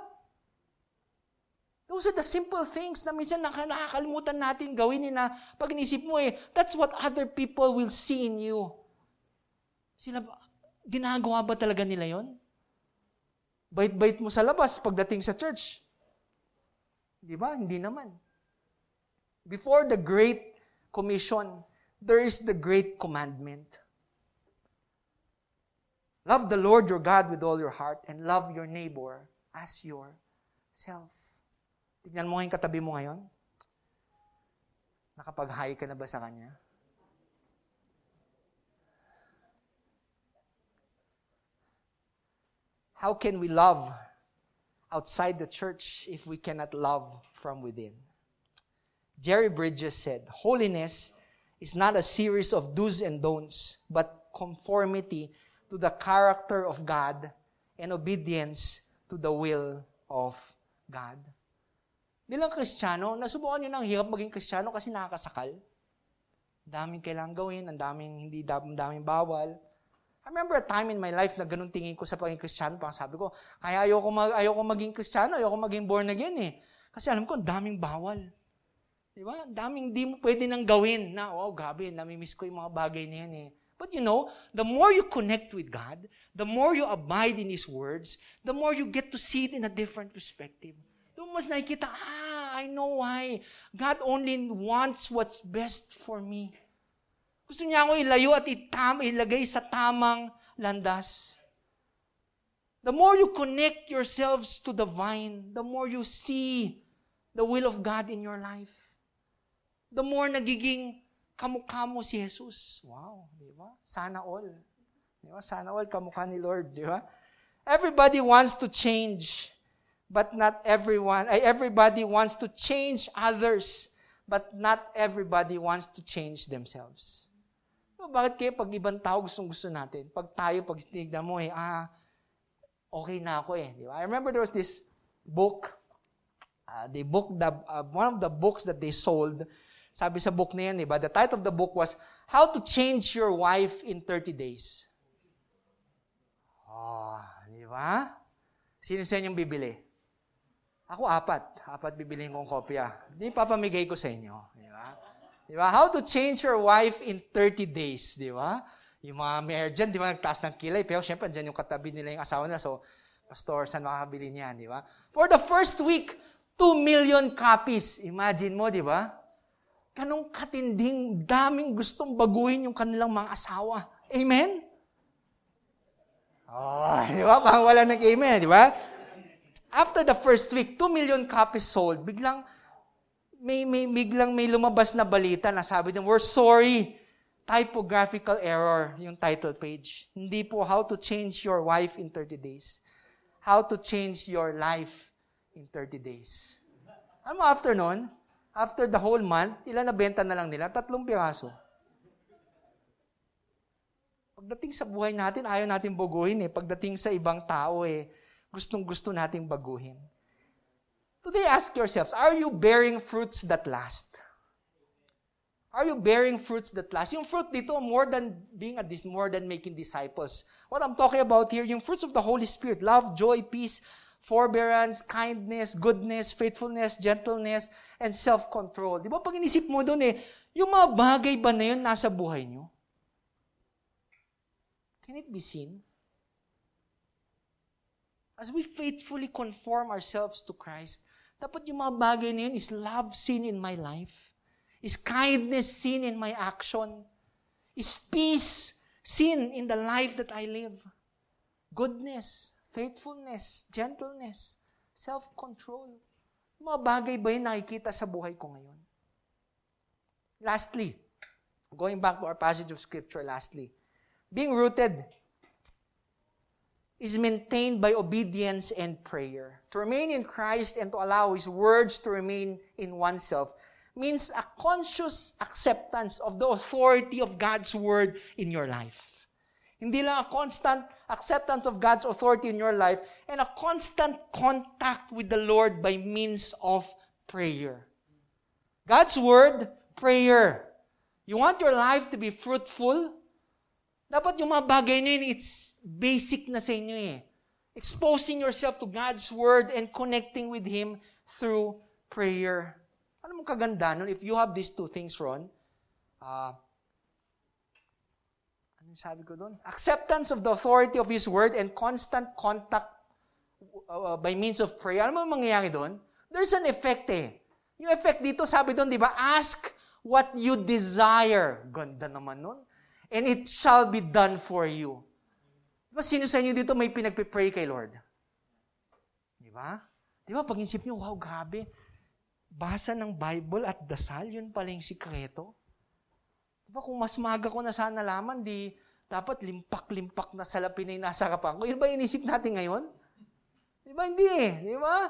Those are the simple things na minsan nakakalimutan natin gawin na pag inisip mo eh, that's what other people will see in you. Sila, ginagawa ba talaga nila yon? Bait-bait mo sa labas pagdating sa church. Di ba? Hindi naman. Before the Great Commission, there is the Great Commandment. Love the Lord your God with all your heart and love your neighbor as yourself. Tignan mo yung katabi mo ngayon. Nakapag-hi ka na ba sa kanya? How can we love outside the church if we cannot love from within? Jerry Bridges said, Holiness is not a series of do's and don'ts, but conformity to the character of God and obedience to the will of God. Bilang Kristiyano, nasubukan nyo ng hirap maging Kristiyano kasi nakakasakal. Ang daming kailangang gawin, ang daming hindi, ang daming bawal. I remember a time in my life na ganun tingin ko sa pagiging Kristiyano, parang sabi ko, kaya ayoko, mag, ayoko maging Kristiyano, ayoko maging born again eh. Kasi alam ko, daming bawal. Di ba? Daming di mo pwede nang gawin na, oh, gabi, namimiss ko yung mga bagay na yan eh. But you know, the more you connect with God, the more you abide in His words, the more you get to see it in a different perspective. Doon mas nakikita, ah, I know why. God only wants what's best for me. Gusto niya ako ilayo at itam, ilagay sa tamang landas. The more you connect yourselves to the vine, the more you see the will of God in your life. The more nagiging kamukha mo si Jesus. Wow, di ba? Sana all. Di ba? Sana all kamukha ni Lord, di ba? Everybody wants to change but not everyone, everybody wants to change others, but not everybody wants to change themselves. So, bakit kaya pag ibang tao gustong gusto natin? Pag tayo, pag tinignan mo eh, ah, okay na ako eh. Di ba? I remember there was this book, uh, the book, the, uh, one of the books that they sold, sabi sa book na yan, di ba? The title of the book was, How to Change Your Wife in 30 Days. Oh, di ba? Sino sa inyong bibili? Ako apat. Apat bibilihin kong kopya. Di papamigay ko sa inyo. Di ba? How to change your wife in 30 days. Di ba? Yung mga mayor dyan, di ba, nagtaas ng kilay. Pero syempre, dyan yung katabi nila yung asawa nila. So, pastor, saan makakabili niyan? Di ba? For the first week, 2 million copies. Imagine mo, di ba? Kanong katinding, daming gustong baguhin yung kanilang mga asawa. Amen? Oh, di ba? Pang wala nag-amen, di ba? After the first week, 2 million copies sold. Biglang may, may, biglang may lumabas na balita na sabi din, we're sorry typographical error yung title page. Hindi po how to change your wife in 30 days. How to change your life in 30 days. Ano after nun? After the whole month, ilan na benta na lang nila? Tatlong piraso. Pagdating sa buhay natin, ayaw natin baguhin eh. Pagdating sa ibang tao eh, gustong gusto nating baguhin. Today, ask yourselves, are you bearing fruits that last? Are you bearing fruits that last? Yung fruit dito, more than being a dis, more than making disciples. What I'm talking about here, yung fruits of the Holy Spirit, love, joy, peace, forbearance, kindness, goodness, faithfulness, gentleness, and self-control. Di ba pag inisip mo doon eh, yung mga bagay ba na yun nasa buhay nyo? Can it be seen? As we faithfully conform ourselves to Christ, dapat yung mga bagay na yun is love seen in my life Is kindness seen in my action? Is peace seen in the life that I live? Goodness, faithfulness, gentleness, self-control. Mga bagay ba yun nakikita sa buhay ko ngayon? Lastly, going back to our passage of Scripture lastly, being rooted is maintained by obedience and prayer. To remain in Christ and to allow His words to remain in oneself means a conscious acceptance of the authority of God's word in your life. Hindi lang a constant acceptance of God's authority in your life and a constant contact with the Lord by means of prayer. God's word, prayer. You want your life to be fruitful? Dapat yung mga bagay na yun, it's basic na sa inyo eh. Exposing yourself to God's word and connecting with Him through prayer. Ano mong kaganda nun? If you have these two things, Ron, uh, ano sabi ko doon? Acceptance of the authority of His Word and constant contact uh, by means of prayer. Ano mo mangyayari doon? There's an effect eh. Yung effect dito, sabi doon, di ba? Ask what you desire. Ganda naman nun. And it shall be done for you. Di ba, sino sa inyo dito may pinagpipray kay Lord? Di ba? Di ba, pag-isip nyo, wow, grabe basa ng Bible at dasal, yun pala yung sikreto. Diba kung mas maga ko na sana laman, di dapat limpak-limpak na salapi na nasa harapan ko. Yun ba inisip natin ngayon? Di ba? Hindi eh. Di ba?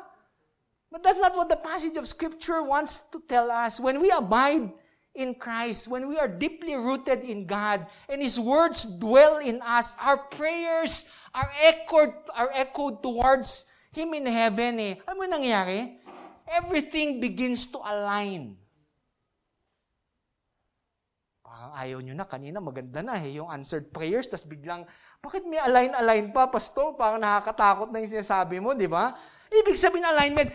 But that's not what the passage of Scripture wants to tell us. When we abide in Christ, when we are deeply rooted in God, and His words dwell in us, our prayers are echoed, are echoed towards Him in heaven eh. Ano mo nangyayari? everything begins to align. Parang ayaw nyo na, kanina maganda na eh, yung answered prayers, tas biglang, bakit may align-align pa, pastor? Parang nakakatakot na yung sinasabi mo, di ba? Ibig sabihin alignment,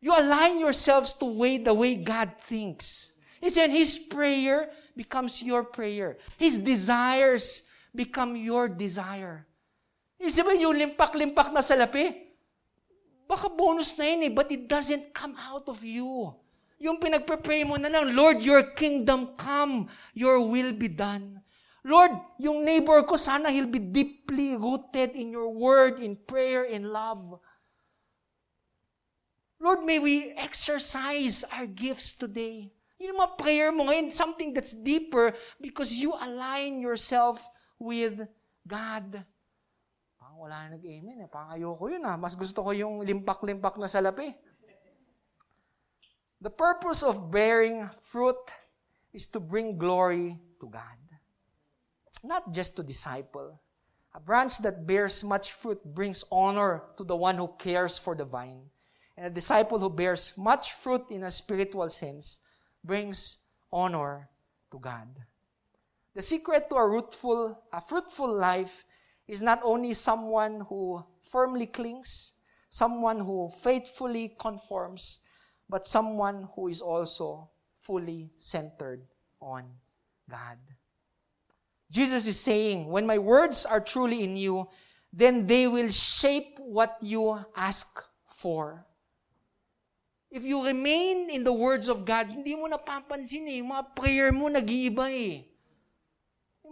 you align yourselves to way the way God thinks. He said His prayer becomes your prayer. His desires become your desire. Ibig sabihin, yung limpak-limpak na salapi, Baka bonus na yun eh, but it doesn't come out of you. Yung pinagpe-pray mo na lang, Lord, your kingdom come, your will be done. Lord, yung neighbor ko, sana he'll be deeply rooted in your word, in prayer, in love. Lord, may we exercise our gifts today. Yung mga prayer mo ngayon, something that's deeper because you align yourself with God. Parang wala na nag-amen eh. Parang ayoko yun ah. Mas gusto ko yung limpak-limpak na salapi. The purpose of bearing fruit is to bring glory to God. Not just to disciple. A branch that bears much fruit brings honor to the one who cares for the vine. And a disciple who bears much fruit in a spiritual sense brings honor to God. The secret to a fruitful, a fruitful life is not only someone who firmly clings, someone who faithfully conforms, but someone who is also fully centered on God. Jesus is saying, When my words are truly in you, then they will shape what you ask for. If you remain in the words of God, hindi mo napapansin eh. Yung mga prayer mo nag-iiba eh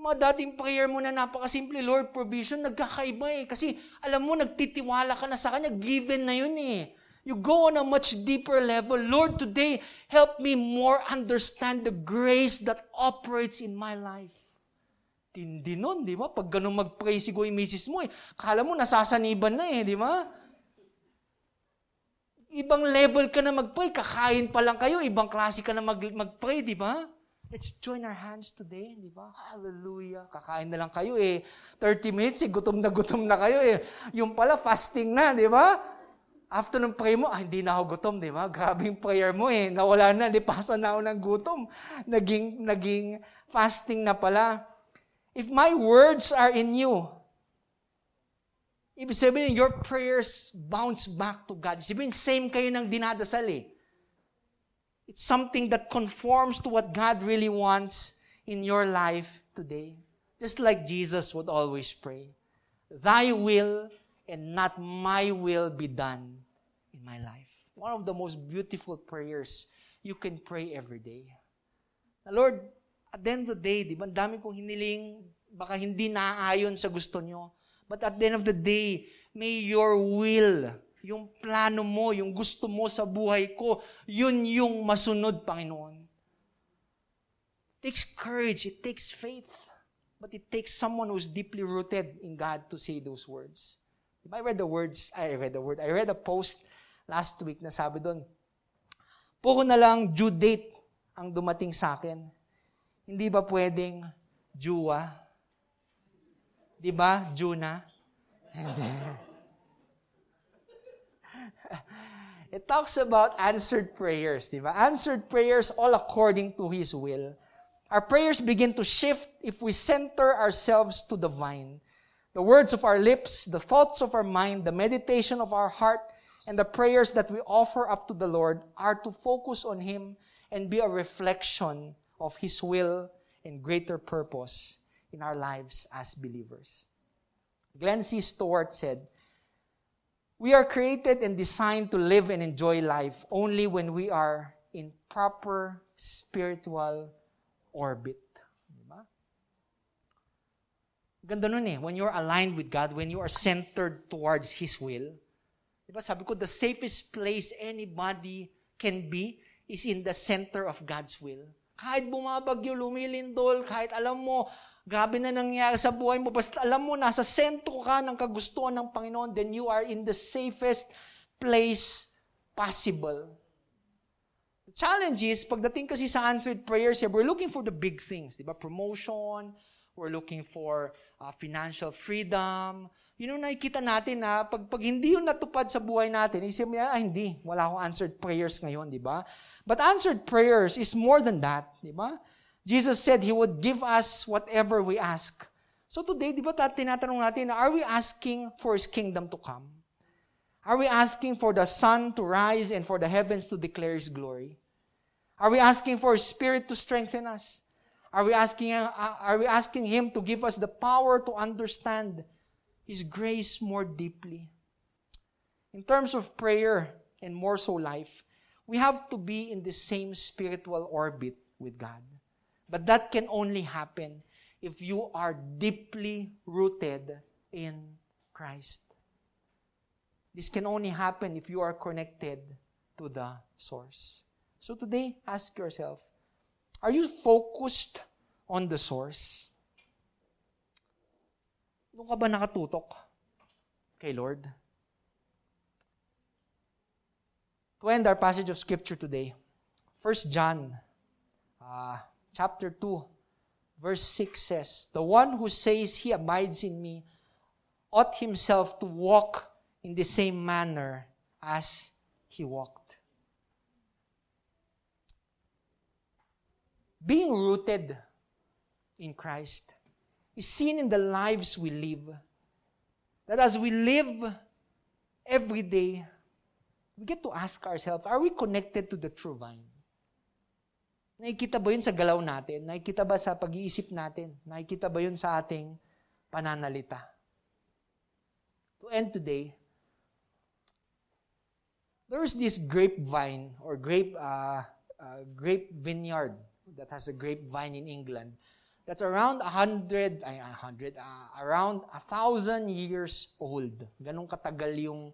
mga dating prayer mo na napakasimple, Lord, provision, nagkakaiba eh. Kasi alam mo, nagtitiwala ka na sa Kanya, given na yun eh. You go on a much deeper level. Lord, today, help me more understand the grace that operates in my life. Tindi nun, di ba? Pag ganun mag-pray si yung misis mo, eh, kala mo nasasaniban na eh, di ba? Ibang level ka na mag-pray, kakain pa lang kayo, ibang klase ka na mag- mag-pray, di ba? Let's join our hands today, di ba? Hallelujah. Kakain na lang kayo eh. 30 minutes, eh, gutom na gutom na kayo eh. Yung pala, fasting na, di ba? After ng pray mo, ah, hindi na ako gutom, di ba? Grabe yung prayer mo eh. Nawala na, lipasan na ako ng gutom. Naging, naging fasting na pala. If my words are in you, ibig sabihin, your prayers bounce back to God. Ibig sabihin, same kayo ng dinadasal eh. It's something that conforms to what God really wants in your life today. Just like Jesus would always pray. Thy will and not my will be done in my life. One of the most beautiful prayers you can pray every day. Na Lord, at the end of the day, di ba, dami kong hiniling, baka hindi naaayon sa gusto nyo. But at the end of the day, may your will, yung plano mo, yung gusto mo sa buhay ko, yun yung masunod, Panginoon. It takes courage, it takes faith, but it takes someone who's deeply rooted in God to say those words. I read the words, I read the word, I read a post last week na sabi doon, puro na lang due date ang dumating sa akin. Hindi ba pwedeng Jua? Di ba? Juna? It talks about answered prayers, di ba? Answered prayers all according to His will. Our prayers begin to shift if we center ourselves to the vine. The words of our lips, the thoughts of our mind, the meditation of our heart, and the prayers that we offer up to the Lord are to focus on Him and be a reflection of His will and greater purpose in our lives as believers. Glenn C. Stewart said, We are created and designed to live and enjoy life only when we are in proper spiritual orbit. Diba? Ganda nun eh. When you're aligned with God, when you are centered towards His will, Diba? Sabi ko, the safest place anybody can be is in the center of God's will. Kahit bumabagyo, lumilindol, kahit alam mo, grabe na nangyayari sa buhay mo, basta alam mo, nasa sentro ka ng kagustuhan ng Panginoon, then you are in the safest place possible. The challenge is, pagdating kasi sa answered prayers, we're looking for the big things, di ba? Promotion, we're looking for uh, financial freedom, yun yung nakikita natin na pag, pag hindi yun natupad sa buhay natin, isip niya, ah, hindi, wala akong answered prayers ngayon, di ba? But answered prayers is more than that, di ba? Jesus said He would give us whatever we ask. So today, di ba tinatanong natin, are we asking for His kingdom to come? Are we asking for the sun to rise and for the heavens to declare His glory? Are we asking for His Spirit to strengthen us? Are we asking, uh, are we asking Him to give us the power to understand His grace more deeply. In terms of prayer and more so life, we have to be in the same spiritual orbit with God. But that can only happen if you are deeply rooted in Christ. This can only happen if you are connected to the source. So today, ask yourself, are you focused on the source? Doon ka ba nakatutok kay Lord? To end our passage of Scripture today, 1 John uh, chapter 2, verse 6 says, The one who says he abides in me ought himself to walk in the same manner as he walked. Being rooted in Christ is seen in the lives we live. That as we live every day, we get to ask ourselves, are we connected to the true vine? Nakikita ba yun sa galaw natin? Nakikita ba sa pag-iisip natin? Nakikita ba yun sa ating pananalita? To end today, there is this grapevine or grape uh, uh, grape vineyard that has a grapevine in England that's around a hundred, ay, a hundred, uh, around a thousand years old. Ganong katagal yung,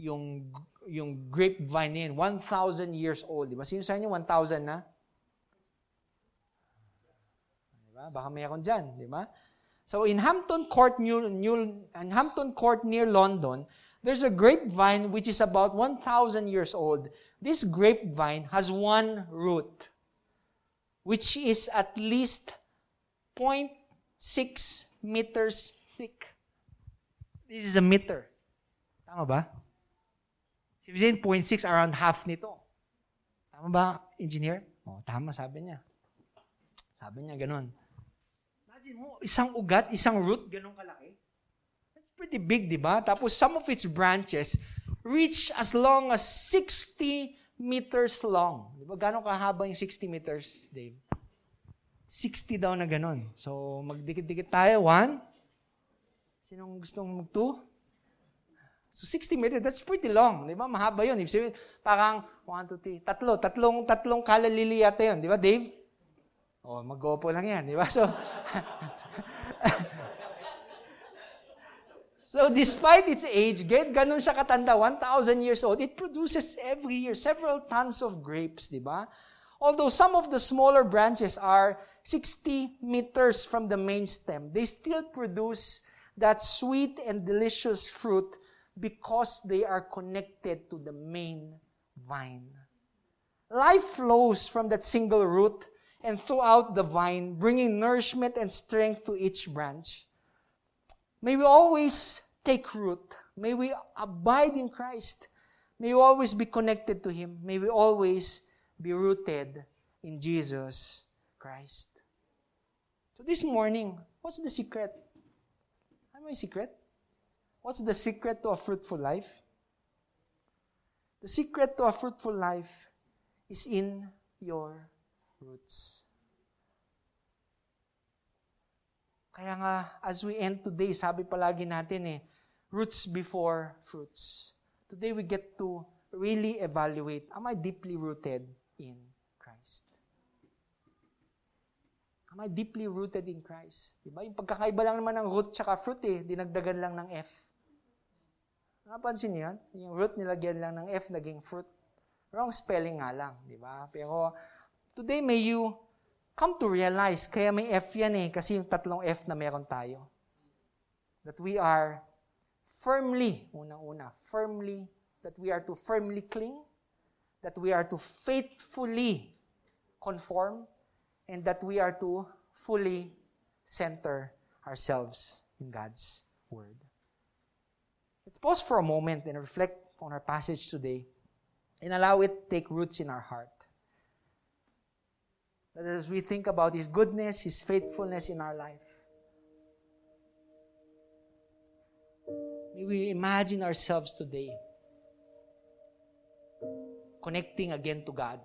yung yung grapevine yun, 1,000 years old. Di ba? Sino sa inyo 1,000 na? Di ba? Baka mayroon dyan. Di ba? So in Hampton Court, New, New, in Hampton Court near London, there's a grapevine which is about 1,000 years old. This grapevine has one root, which is at least 0.6 meters thick. This is a meter. Tama ba? Si 0.6 around half nito. Tama ba, engineer? Oh, tama, sabi niya. Sabi niya ganun. Mo, isang ugat, isang root, ganun kalaki. That's pretty big, di ba? Tapos some of its branches reach as long as 60 meters long. Di ba? Gano'ng kahaba yung 60 meters, Dave? 60 daw na ganun. So, magdikit-dikit tayo. One. Sinong gustong mag-two? So 60 meters, that's pretty long. Di ba? Mahaba yun. If sabihin, parang, one, two, three, tatlo. Tatlong, tatlong kalalili yata yun. Di ba, Dave? Oh, mag-gopo lang yan, di ba? So, so despite its age, get ganun siya katanda, 1,000 years old, it produces every year several tons of grapes, di ba? Although some of the smaller branches are 60 meters from the main stem, they still produce that sweet and delicious fruit because they are connected to the main vine. Life flows from that single root and throughout the vine, bringing nourishment and strength to each branch. May we always take root. May we abide in Christ. May we always be connected to Him. May we always be rooted in Jesus Christ. So this morning, what's the secret? Ano yung secret? What's the secret to a fruitful life? The secret to a fruitful life is in your roots. Kaya nga, as we end today, sabi palagi natin eh, roots before fruits. Today we get to really evaluate, am I deeply rooted in Christ? Am I deeply rooted in Christ? Diba? Yung pagkakaiba lang naman ng root tsaka fruit eh, dinagdagan lang ng F. Napansin niyo yan? Yung root nilagyan lang ng F, naging fruit. Wrong spelling nga lang, di ba? Pero today may you come to realize, kaya may F yan eh, kasi yung tatlong F na meron tayo. That we are firmly, unang-una, firmly, that we are to firmly cling, that we are to faithfully conform, and that we are to fully center ourselves in God's Word. Let's pause for a moment and reflect on our passage today and allow it to take roots in our heart. That as we think about His goodness, His faithfulness in our life, may we imagine ourselves today connecting again to God.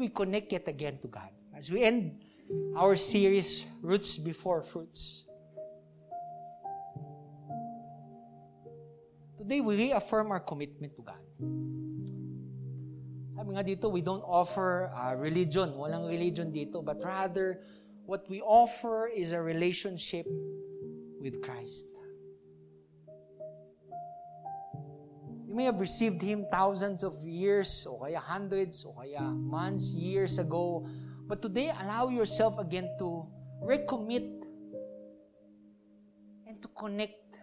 We connect yet again to God. As we end our series, Roots Before Fruits. Today we reaffirm our commitment to God. Sabi nga dito, we don't offer uh, religion. Walang religion dito. But rather, what we offer is a relationship with Christ. You may have received Him thousands of years, o kaya hundreds, o kaya months, years ago. But today, allow yourself again to recommit and to connect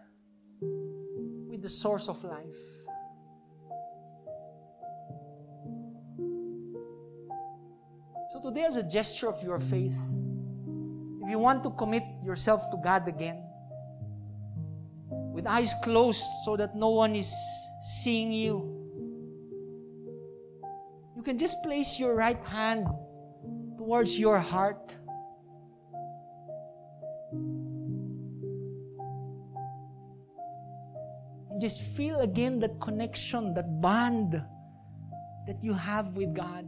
with the source of life. So today, as a gesture of your faith, if you want to commit yourself to God again, with eyes closed so that no one is seeing you, you can just place your right hand towards your heart. And just feel again that connection, that bond that you have with God.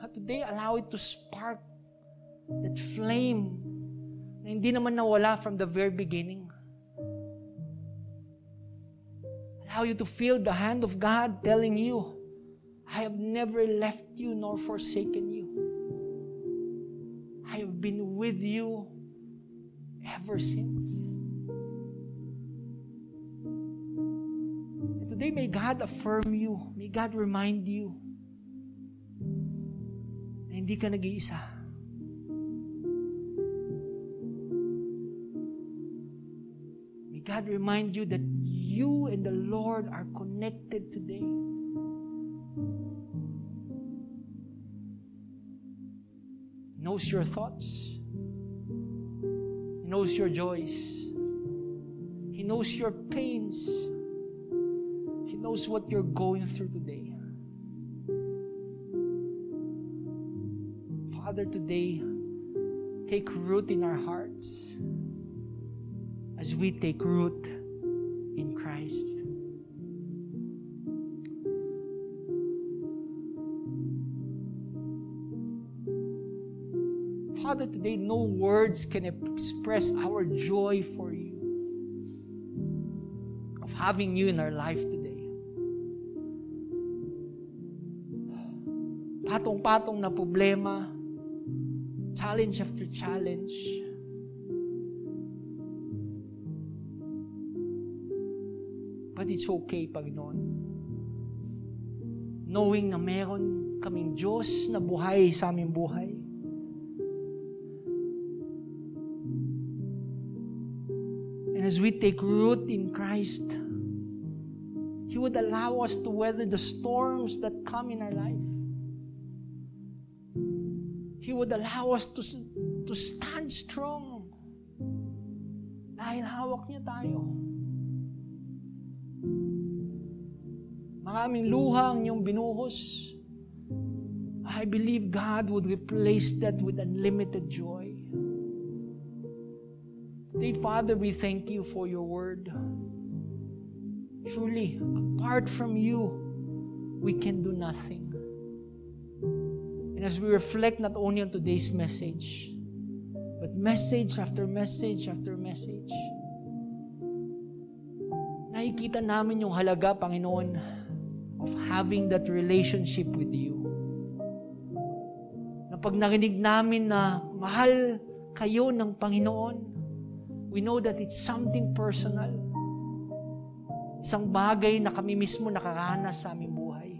At today, allow it to spark that flame na hindi naman nawala from the very beginning. Allow you to feel the hand of God telling you, I have never left you nor forsaken you. I have been with you ever since. And today, may God affirm you. May God remind you na hindi ka nag-iisa. God remind you that you and the Lord are connected today. He knows your thoughts. He knows your joys. He knows your pains. He knows what you're going through today. Father, today, take root in our hearts as we take root in Christ. Father, today no words can express our joy for you of having you in our life today. Patong-patong na problema, challenge after challenge, But it's okay, Panginoon. Knowing na meron kaming Diyos na buhay sa aming buhay. And as we take root in Christ, He would allow us to weather the storms that come in our life. He would allow us to, to stand strong. Dahil hawak niya tayo. Maraming luha ang iyong binuhos. I believe God would replace that with unlimited joy. Today, Father, we thank you for your word. Truly, apart from you, we can do nothing. And as we reflect not only on today's message, but message after message after message, nakikita namin yung halaga, Panginoon, of having that relationship with you. Na pag narinig namin na mahal kayo ng Panginoon, we know that it's something personal. Isang bagay na kami mismo nakaranas sa aming buhay.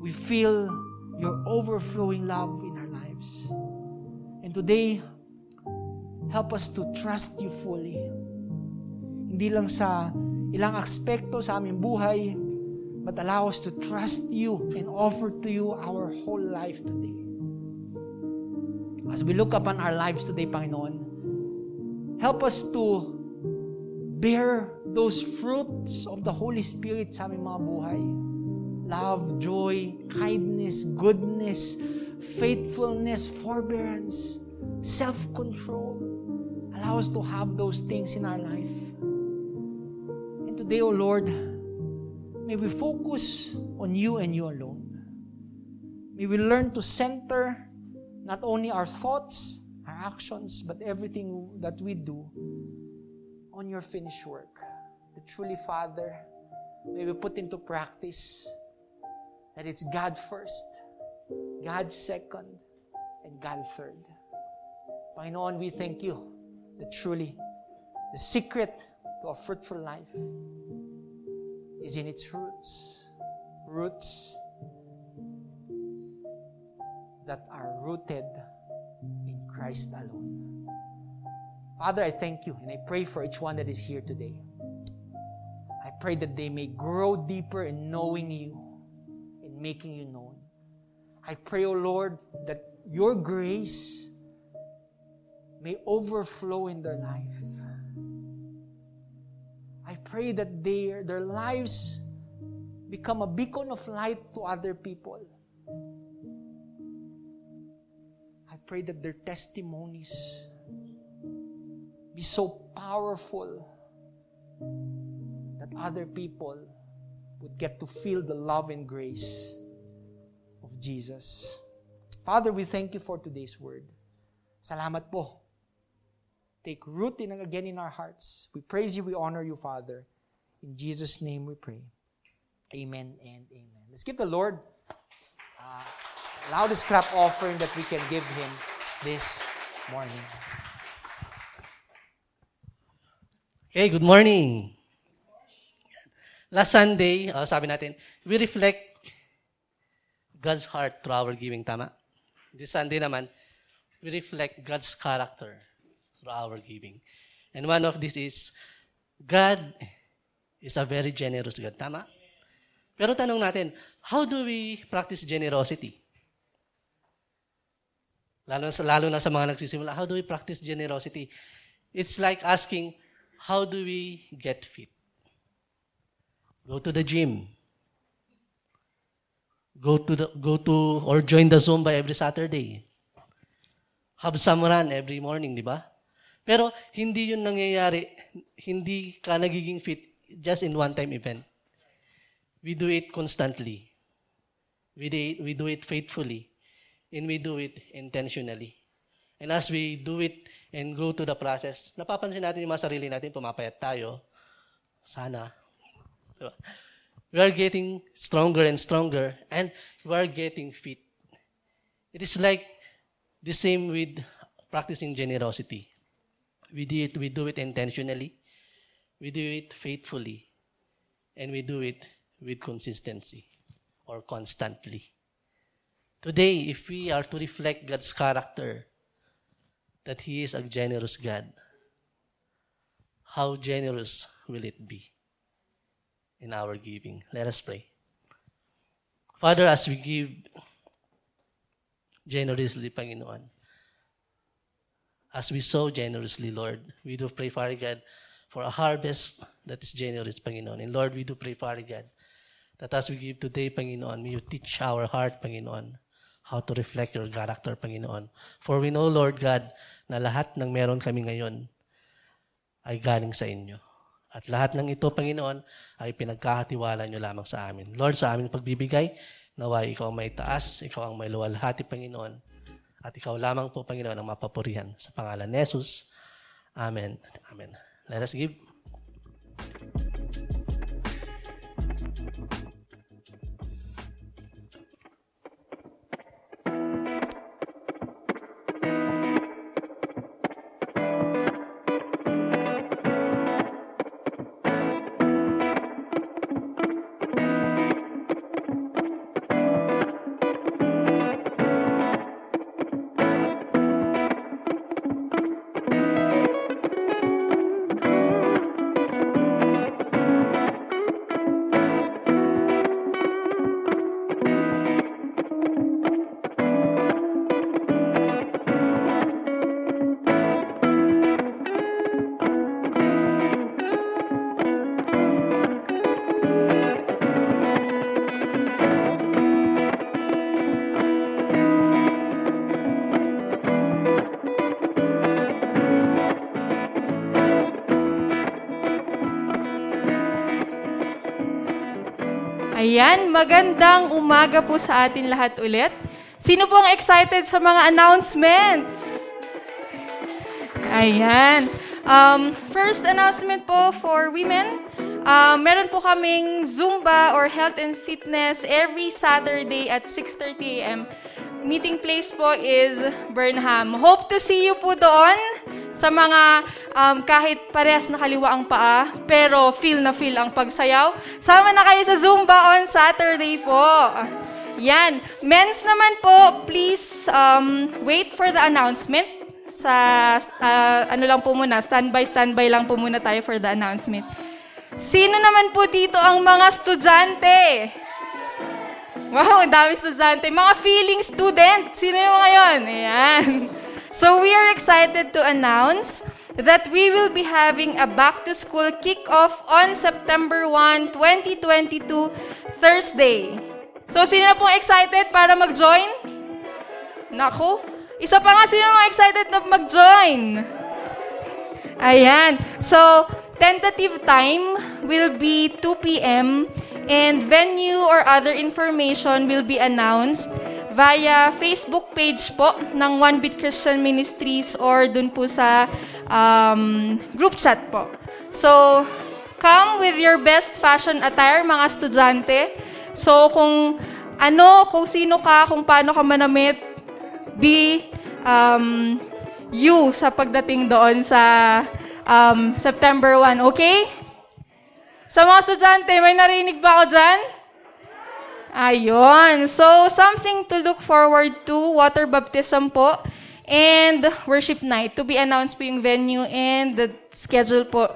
We feel your overflowing love in our lives. And today, help us to trust you fully. Hindi lang sa ilang aspekto sa aming buhay, but allow us to trust you and offer to you our whole life today. As we look upon our lives today, Panginoon, help us to bear those fruits of the Holy Spirit sa aming mga buhay. Love, joy, kindness, goodness, faithfulness, forbearance, self-control. Allow us to have those things in our life. Today, O Lord, may we focus on you and you alone. May we learn to center not only our thoughts, our actions, but everything that we do on your finished work. That truly, Father, may we put into practice that it's God first, God second, and God third. Panginoon, we thank you that truly the secret to a fruitful life is in its roots. Roots that are rooted in Christ alone. Father, I thank you and I pray for each one that is here today. I pray that they may grow deeper in knowing you and making you known. I pray, O oh Lord, that your grace may overflow in their life. Pray that their, their lives become a beacon of light to other people. I pray that their testimonies be so powerful that other people would get to feel the love and grace of Jesus. Father, we thank you for today's word. Salamat po. Take root in again in our hearts. We praise you, we honor you, Father. In Jesus' name we pray. Amen and amen. Let's give the Lord uh, loudest clap offering that we can give Him this morning. Okay, good morning. Last Sunday, uh, sabi natin, we reflect God's heart through our giving, tama? This Sunday naman, we reflect God's character through our giving. And one of this is, God is a very generous God, tama? Pero tanong natin, how do we practice generosity? Lalo, lalo na sa mga nagsisimula, how do we practice generosity? It's like asking, how do we get fit? Go to the gym. Go to the go to or join the Zumba every Saturday. Have some run every morning, di ba? Pero hindi 'yun nangyayari, hindi ka nagiging fit just in one time event. We do it constantly. We do it, we do it faithfully. And we do it intentionally. And as we do it and go to the process, napapansin natin yung mga sarili natin, pumapayat tayo. Sana. Diba? We are getting stronger and stronger and we are getting fit. It is like the same with practicing generosity. We do it, we do it intentionally. We do it faithfully. And we do it with consistency or constantly. Today, if we are to reflect God's character, that He is a generous God, how generous will it be in our giving? Let us pray. Father, as we give generously, Panginoon, as we sow generously, Lord, we do pray, Father God, for a harvest that is generous, Panginoon. And Lord, we do pray, Father God, that as we give today, Panginoon, may you teach our heart, Panginoon, how to reflect your character, Panginoon. For we know, Lord God, na lahat ng meron kami ngayon ay galing sa inyo. At lahat ng ito, Panginoon, ay pinagkakatiwala nyo lamang sa amin. Lord, sa aming pagbibigay, naway ikaw ang may taas, ikaw ang may luwalhati, Panginoon. At ikaw lamang po, Panginoon, ang mapapurihan. Sa pangalan ni Jesus. Amen. Amen. Let us give. Magandang umaga po sa atin lahat ulit. Sino pong excited sa mga announcements? Ayan. Um, first announcement po for women. Um, meron po kaming Zumba or Health and Fitness every Saturday at 6.30 a.m. Meeting place po is Burnham. Hope to see you po doon sa mga um, kahit parehas na kaliwa ang paa, pero feel na feel ang pagsayaw. Sama na kayo sa Zumba on Saturday po. Yan. Men's naman po, please um, wait for the announcement. Sa, uh, ano lang po muna, standby, standby lang po muna tayo for the announcement. Sino naman po dito ang mga estudyante? Wow, ang dami estudyante. Mga feeling student. Sino yung mga yon? Ayan. So we are excited to announce that we will be having a back to school kickoff on September 1, 2022 Thursday. So, sino na pong excited para mag-join? Naku, isa pa nga, sino mga excited na mag-join? Ayan. So, tentative time will be 2 p.m. and venue or other information will be announced via Facebook page po ng One Bit Christian Ministries or dun po sa um, group chat po. So, come with your best fashion attire, mga estudyante. So, kung ano, kung sino ka, kung paano ka manamit, be um, you sa pagdating doon sa um, September 1. Okay? Sa mga estudyante, may narinig ba ako dyan? Ayun. So, something to look forward to, water baptism po, and worship night. To be announced po yung venue and the schedule po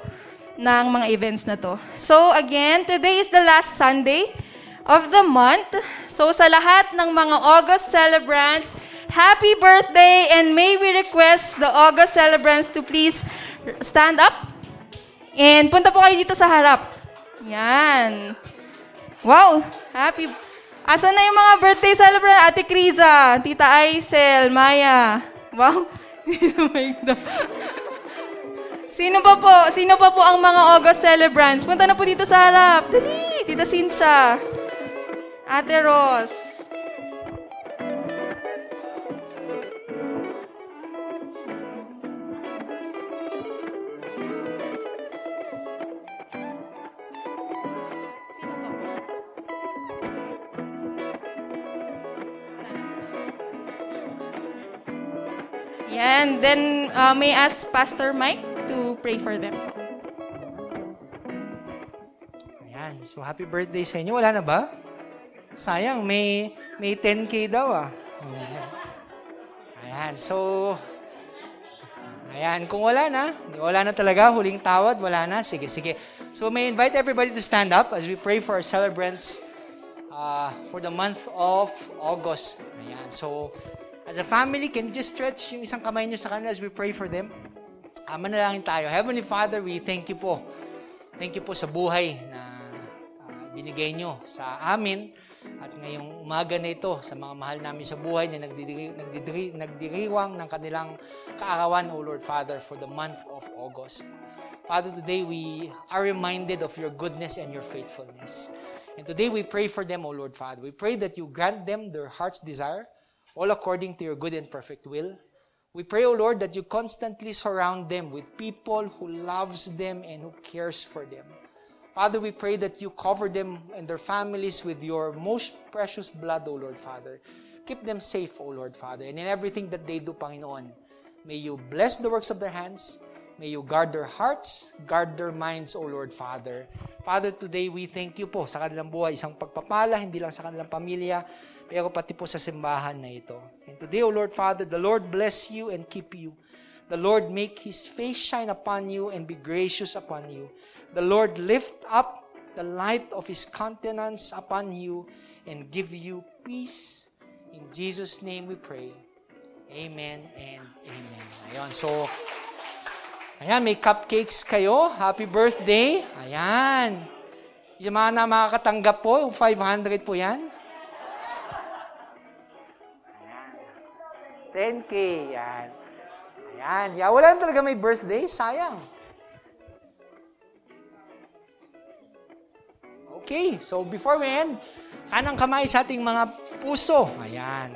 ng mga events na to. So, again, today is the last Sunday of the month. So, sa lahat ng mga August celebrants, happy birthday and may we request the August celebrants to please stand up and punta po kayo dito sa harap. Yan. Wow, happy. Asan na yung mga birthday celebrant? Ate Kriza, Tita Aisel, Maya. Wow. Sino pa po? Sino pa po ang mga August celebrants? Punta na po dito sa harap. Dali, Tita Cynthia. Ate Ros. Yan. Then, uh, may ask Pastor Mike to pray for them. Ayan. So, happy birthday sa inyo. Wala na ba? Sayang, may, may 10K daw ah. Ayan. So, ayan. Kung wala na, wala na talaga, huling tawad, wala na. Sige, sige. So, may invite everybody to stand up as we pray for our celebrants uh, for the month of August. Ayan. So, as a family, can you just stretch yung isang kamay nyo sa kanila as we pray for them? Uh, manalangin tayo. Heavenly Father, we thank you po. Thank you po sa buhay na uh, binigay nyo sa amin at ngayong umaga na ito sa mga mahal namin sa buhay na nagdidiri, nagdidiri, nagdiriwang ng kanilang kaarawan, O Lord Father, for the month of August. Father, today we are reminded of your goodness and your faithfulness. And today we pray for them, O Lord Father. We pray that you grant them their heart's desire, all according to your good and perfect will. We pray, O Lord, that you constantly surround them with people who loves them and who cares for them. Father, we pray that you cover them and their families with your most precious blood, O Lord Father. Keep them safe, O Lord Father, and in everything that they do, Panginoon. May you bless the works of their hands. May you guard their hearts, guard their minds, O Lord Father. Father, today we thank you po sa kanilang buhay, isang pagpapala, hindi lang sa kanilang pamilya, pero pati po sa simbahan na ito. And today, O Lord Father, the Lord bless you and keep you. The Lord make His face shine upon you and be gracious upon you. The Lord lift up the light of His countenance upon you and give you peace. In Jesus' name we pray. Amen and amen. Ayan, so, ayan, may cupcakes kayo. Happy birthday. Ayan. Yung mga na makakatanggap po, 500 po yan. 10K. Yan. Ayan. Yeah, wala talaga may birthday. Sayang. Okay. So, before we end, kanang kamay sa ating mga puso. Ayan.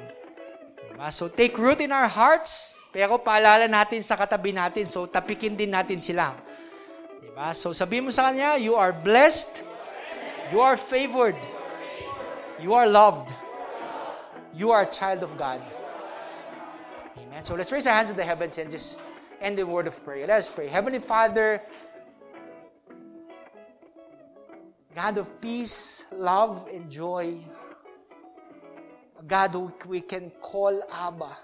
Diba? So, take root in our hearts. Pero paalala natin sa katabi natin. So, tapikin din natin sila. Diba? So, sabihin mo sa kanya, you are blessed. You are favored. You are loved. You are a child of God. Amen. So let's raise our hands to the heavens and just end the word of prayer. Let us pray. Heavenly Father, God of peace, love, and joy, God who we can call Abba.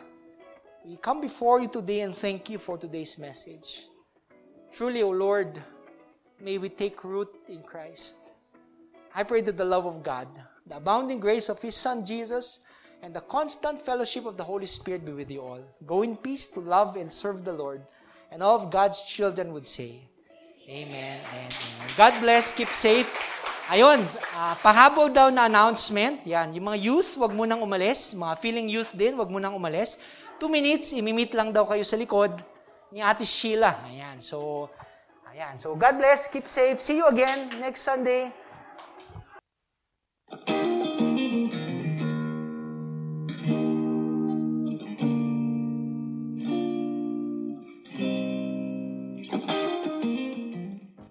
We come before you today and thank you for today's message. Truly, O Lord, may we take root in Christ. I pray that the love of God, the abounding grace of His Son Jesus, and the constant fellowship of the Holy Spirit be with you all. Go in peace to love and serve the Lord. And all of God's children would say, Amen and amen. God bless. Keep safe. Ayun, ah, pahabol daw na announcement. Yan, yung mga youth, wag mo nang umalis. Mga feeling youth din, wag mo nang umalis. Two minutes, imimit lang daw kayo sa likod ni Ate Sheila. Ayan, so, ayan. So, God bless, keep safe. See you again next Sunday.